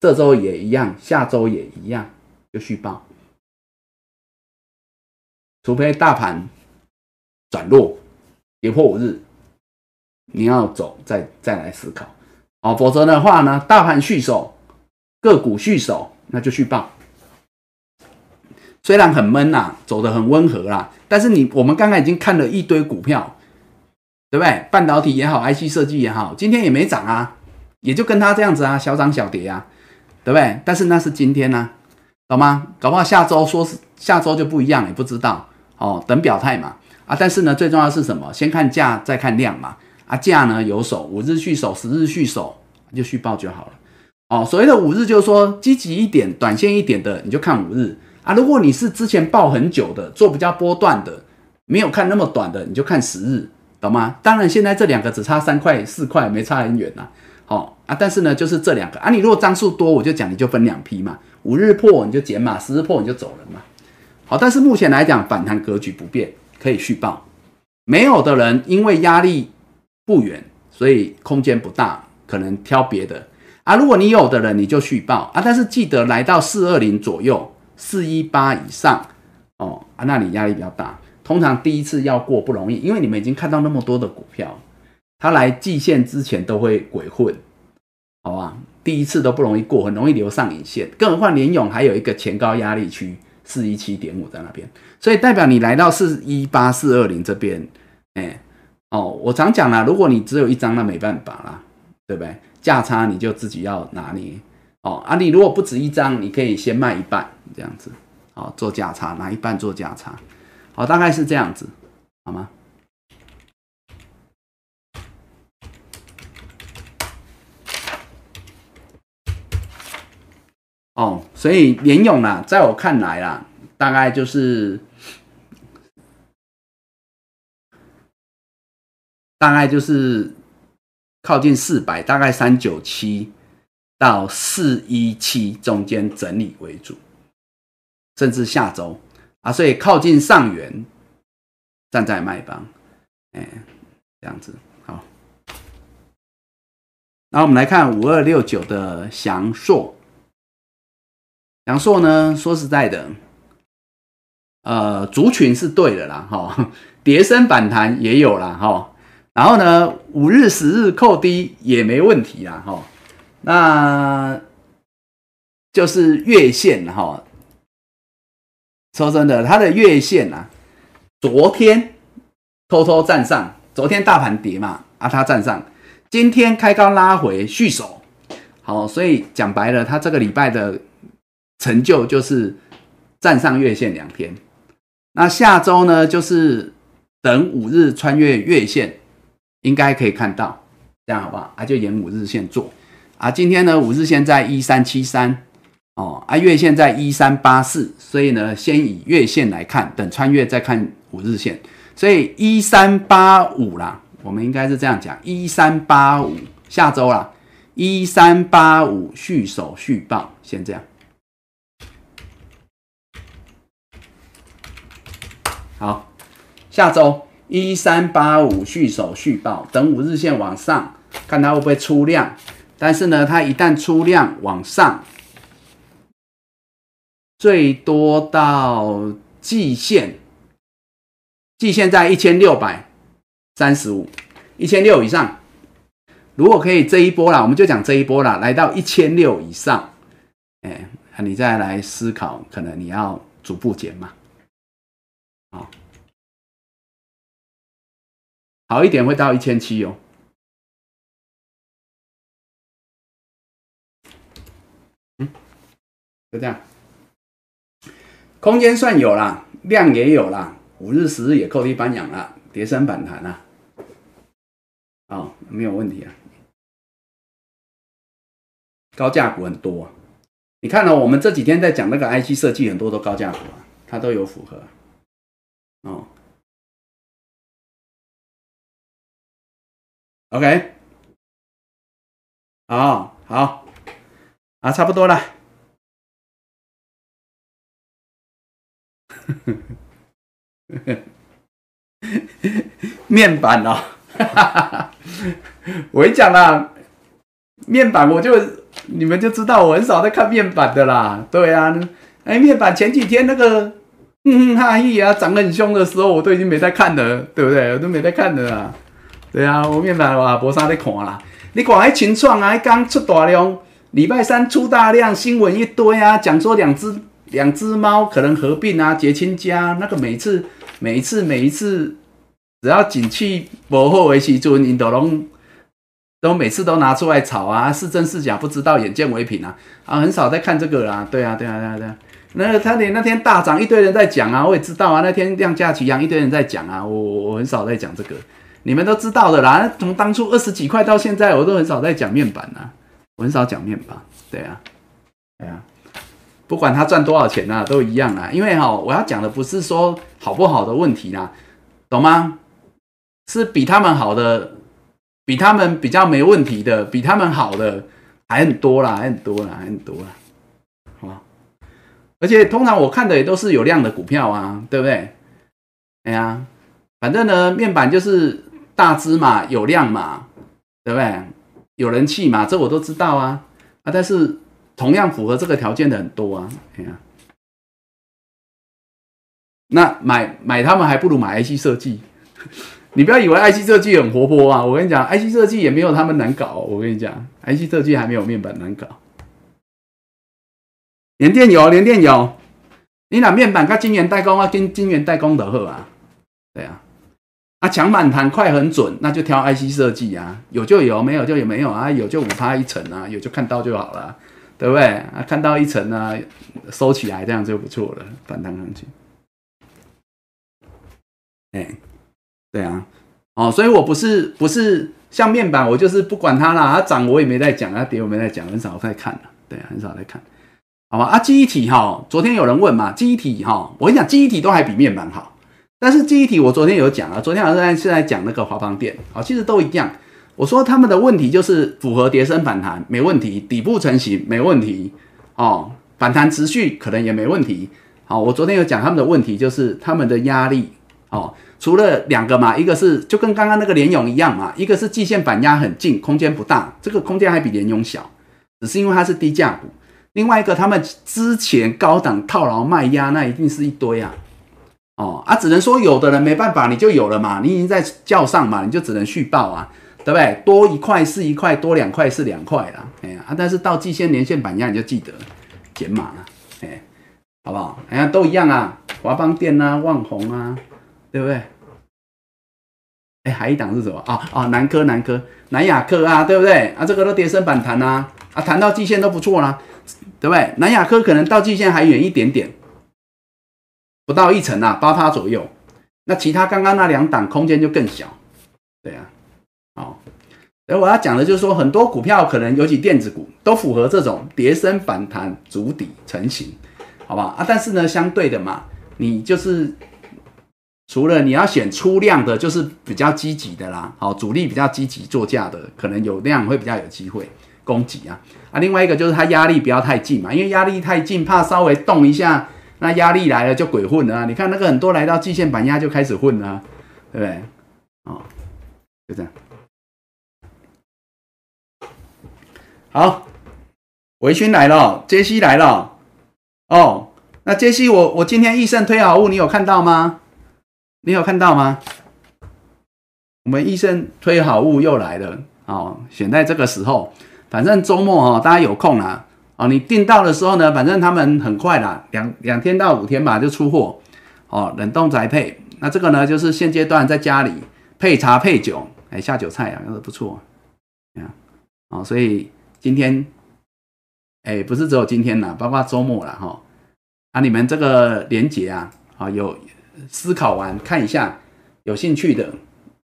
这周也一样，下周也一样，就续报，除非大盘转弱，跌破五日。你要走，再再来思考，哦，否则的话呢，大盘续守，个股续手，那就续报。虽然很闷呐，走得很温和啦，但是你我们刚刚已经看了一堆股票，对不对？半导体也好，IC 设计也好，今天也没涨啊，也就跟它这样子啊，小涨小跌啊，对不对？但是那是今天呢，懂吗？搞不好下周说是下周就不一样，也不知道哦，等表态嘛。啊，但是呢，最重要是什么？先看价，再看量嘛。啊，价呢有手，五日续手，十日续手，就续报就好了。哦，所谓的五日就是说积极一点、短线一点的，你就看五日；啊。如果你是之前报很久的，做比较波段的，没有看那么短的，你就看十日，懂吗？当然现在这两个只差三块四块，没差很远呐。好啊，但是呢，就是这两个啊。你如果张数多，我就讲你就分两批嘛，五日破你就减码，十日破你就走了嘛。好，但是目前来讲反弹格局不变，可以续报。没有的人因为压力不远，所以空间不大，可能挑别的啊。如果你有的人，你就续报啊。但是记得来到四二零左右、四一八以上哦啊，那你压力比较大。通常第一次要过不容易，因为你们已经看到那么多的股票。他来季线之前都会鬼混，好吧？第一次都不容易过，很容易留上影线。更何况联勇还有一个前高压力区四一七点五在那边，所以代表你来到四一八四二零这边，哎，哦，我常讲啦，如果你只有一张，那没办法啦，对不对？价差你就自己要拿捏哦。啊，你如果不止一张，你可以先卖一半这样子，好做价差，拿一半做价差，好，大概是这样子，好吗？哦，所以联勇啊，在我看来啦，大概就是大概就是靠近四百，大概三九七到四一七中间整理为主，甚至下周啊，所以靠近上元站在卖方，哎，这样子好。那我们来看五二六九的翔硕。翔硕呢？说实在的，呃，族群是对的啦，哈，碟升反弹也有啦，哈，然后呢，五日、十日扣低也没问题啦，哈，那就是月线哈。说真的，它的月线啊，昨天偷偷站上，昨天大盘跌嘛，啊，它站上，今天开高拉回续守，好，所以讲白了，它这个礼拜的。成就就是站上月线两天，那下周呢就是等五日穿越月线，应该可以看到，这样好不好？啊，就沿五日线做啊。今天呢五日线在一三七三哦，啊月线在一三八四，所以呢先以月线来看，等穿越再看五日线，所以一三八五啦，我们应该是这样讲，一三八五下周啦，一三八五续手续报，先这样。好，下周一三八五续手续报，等五日线往上，看它会不会出量。但是呢，它一旦出量往上，最多到季线，季线在一千六百三十五，一千六以上。如果可以这一波啦，我们就讲这一波啦，来到一千六以上，哎，你再来思考，可能你要逐步减嘛。好，好一点会到一千七哦。嗯，就这样，空间算有啦，量也有啦，五日、十日也扣低翻阳了，叠升反弹了，好，没有问题啊。高价股很多，你看到我们这几天在讲那个 IC 设计，很多都高价股啊，它都有符合。哦，OK，好，好，啊，差不多了。面板哦，我一讲了面板，我就你们就知道我很少在看面板的啦。对啊，哎，面板前几天那个。嗯，哈嘿啊，涨很凶的时候，我都已经没在看了，对不对？我都没在看了啊。对啊，我面板哇，博啥在看啦？你看还群创啊，刚出大量，礼拜三出大量，新闻一堆啊，讲说两只两只猫可能合并啊，结亲家那个每次每一次每一次，只要景气不好的时阵，印度龙都每次都拿出来炒啊，是真是假不知道，眼见为凭啊啊，很少在看这个啦。对啊，对啊，对啊，对啊。那他连那天大涨，一堆人在讲啊，我也知道啊。那天量价齐扬，一堆人在讲啊。我我很少在讲这个，你们都知道的啦。从当初二十几块到现在，我都很少在讲面板啊，我很少讲面板。对啊，对啊。不管他赚多少钱啊，都一样啊。因为哈，我要讲的不是说好不好的问题啦，懂吗？是比他们好的，比他们比较没问题的，比他们好的还很多啦，还很多啦，还很多啦，好而且通常我看的也都是有量的股票啊，对不对？哎呀，反正呢，面板就是大只嘛，有量嘛，对不对？有人气嘛，这我都知道啊啊！但是同样符合这个条件的很多啊，那买买他们还不如买 IC 设计。你不要以为 IC 设计很活泼啊！我跟你讲，IC 设计也没有他们难搞。我跟你讲，IC 设计还没有面板难搞。连电有，连电有。你拿面板跟晶圆代工啊，跟晶圆代工的好啊。对啊，啊抢满盘快很准，那就挑 IC 设计啊。有就有，没有就也没有啊。有就五趴一层啊，有就看到就好了，对不对？啊，看到一层啊，收起来这样就不错了，反弹上去。哎。对啊，哦，所以我不是不是像面板，我就是不管它啦，它涨我也没在讲，它跌我没在讲，很少在看了，对，很少在看，好吧？啊，记忆体哈，昨天有人问嘛，记忆体哈，我跟你讲，记忆体都还比面板好，但是记忆体我昨天有讲啊，昨天好像在是在讲那个华邦电，好，其实都一样，我说他们的问题就是符合叠升反弹没问题，底部成型没问题，哦，反弹持续可能也没问题，好，我昨天有讲他们的问题就是他们的压力，哦。除了两个嘛，一个是就跟刚刚那个联勇一样嘛，一个是季线板压很近，空间不大，这个空间还比联勇小，只是因为它是低价股。另外一个，他们之前高档套牢卖压，那一定是一堆啊。哦啊，只能说有的人没办法，你就有了嘛，你已经在叫上嘛，你就只能续报啊，对不对？多一块是一块，多两块是两块啦。哎呀啊，但是到季线、连线反压，你就记得减码了，哎，好不好？哎呀，都一样啊，华邦电啊，旺宏啊。对不对？哎，还一档是什么啊？啊，南科、南科、南亚科啊，对不对？啊，这个都跌升反弹啊，啊，弹到季线都不错啦，对不对？南亚科可能到季线还远一点点，不到一层啊，八趴左右。那其他刚刚那两档空间就更小，对啊，好。而我要讲的就是说，很多股票可能尤其电子股都符合这种跌升反弹、主底成型，好吧？啊，但是呢，相对的嘛，你就是。除了你要选出量的，就是比较积极的啦，好，主力比较积极做价的，可能有量会比较有机会攻击啊啊！另外一个就是它压力不要太近嘛，因为压力太近，怕稍微动一下，那压力来了就鬼混了啊！你看那个很多来到季线板压就开始混了，对不对？哦，就这样。好，维勋来了，杰西来了，哦，那杰西，我我今天益盛推好物，你有看到吗？你有看到吗？我们益盛推好物又来了哦，选在这个时候，反正周末哦，大家有空啊哦，你订到的时候呢，反正他们很快啦，两两天到五天吧就出货哦，冷冻宅配。那这个呢，就是现阶段在家里配茶配酒，哎，下酒菜啊，用的不错，啊，哦，所以今天，哎，不是只有今天啦，包括周末了哈，啊，你们这个连结啊，啊有。思考完看一下，有兴趣的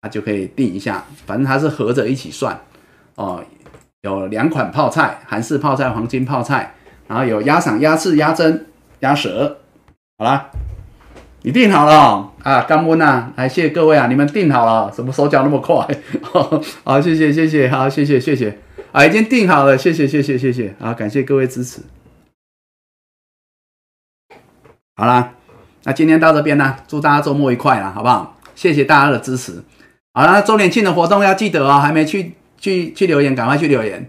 啊就可以定一下，反正它是合着一起算哦。有两款泡菜，韩式泡菜、黄金泡菜，然后有鸭嗓、鸭翅、鸭胗、鸭舌。好啦，你定好了啊？刚温啊，来谢谢各位啊，你们定好了，怎么手脚那么快？好，谢谢谢谢，好谢谢谢谢啊，已经定好了，谢谢谢谢谢谢，啊感谢各位支持。好啦。那今天到这边呢，祝大家周末愉快啦，好不好？谢谢大家的支持。好了，周年庆的活动要记得哦，还没去去去留言，赶快去留言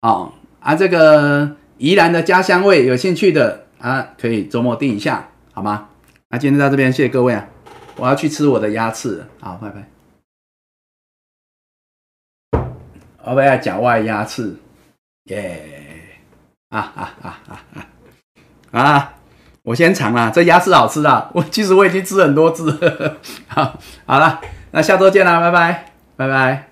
哦。啊，这个宜兰的家乡味，有兴趣的啊，可以周末订一下，好吗？那今天到这边，谢谢各位啊，我要去吃我的鸭翅，好，拜拜。我不要脚外鸭翅，耶！啊啊啊啊啊！啊！我先尝啦，这鸭翅好吃啊！我 其实我已经吃很多只，好，好了，那下周见啦，拜拜，拜拜。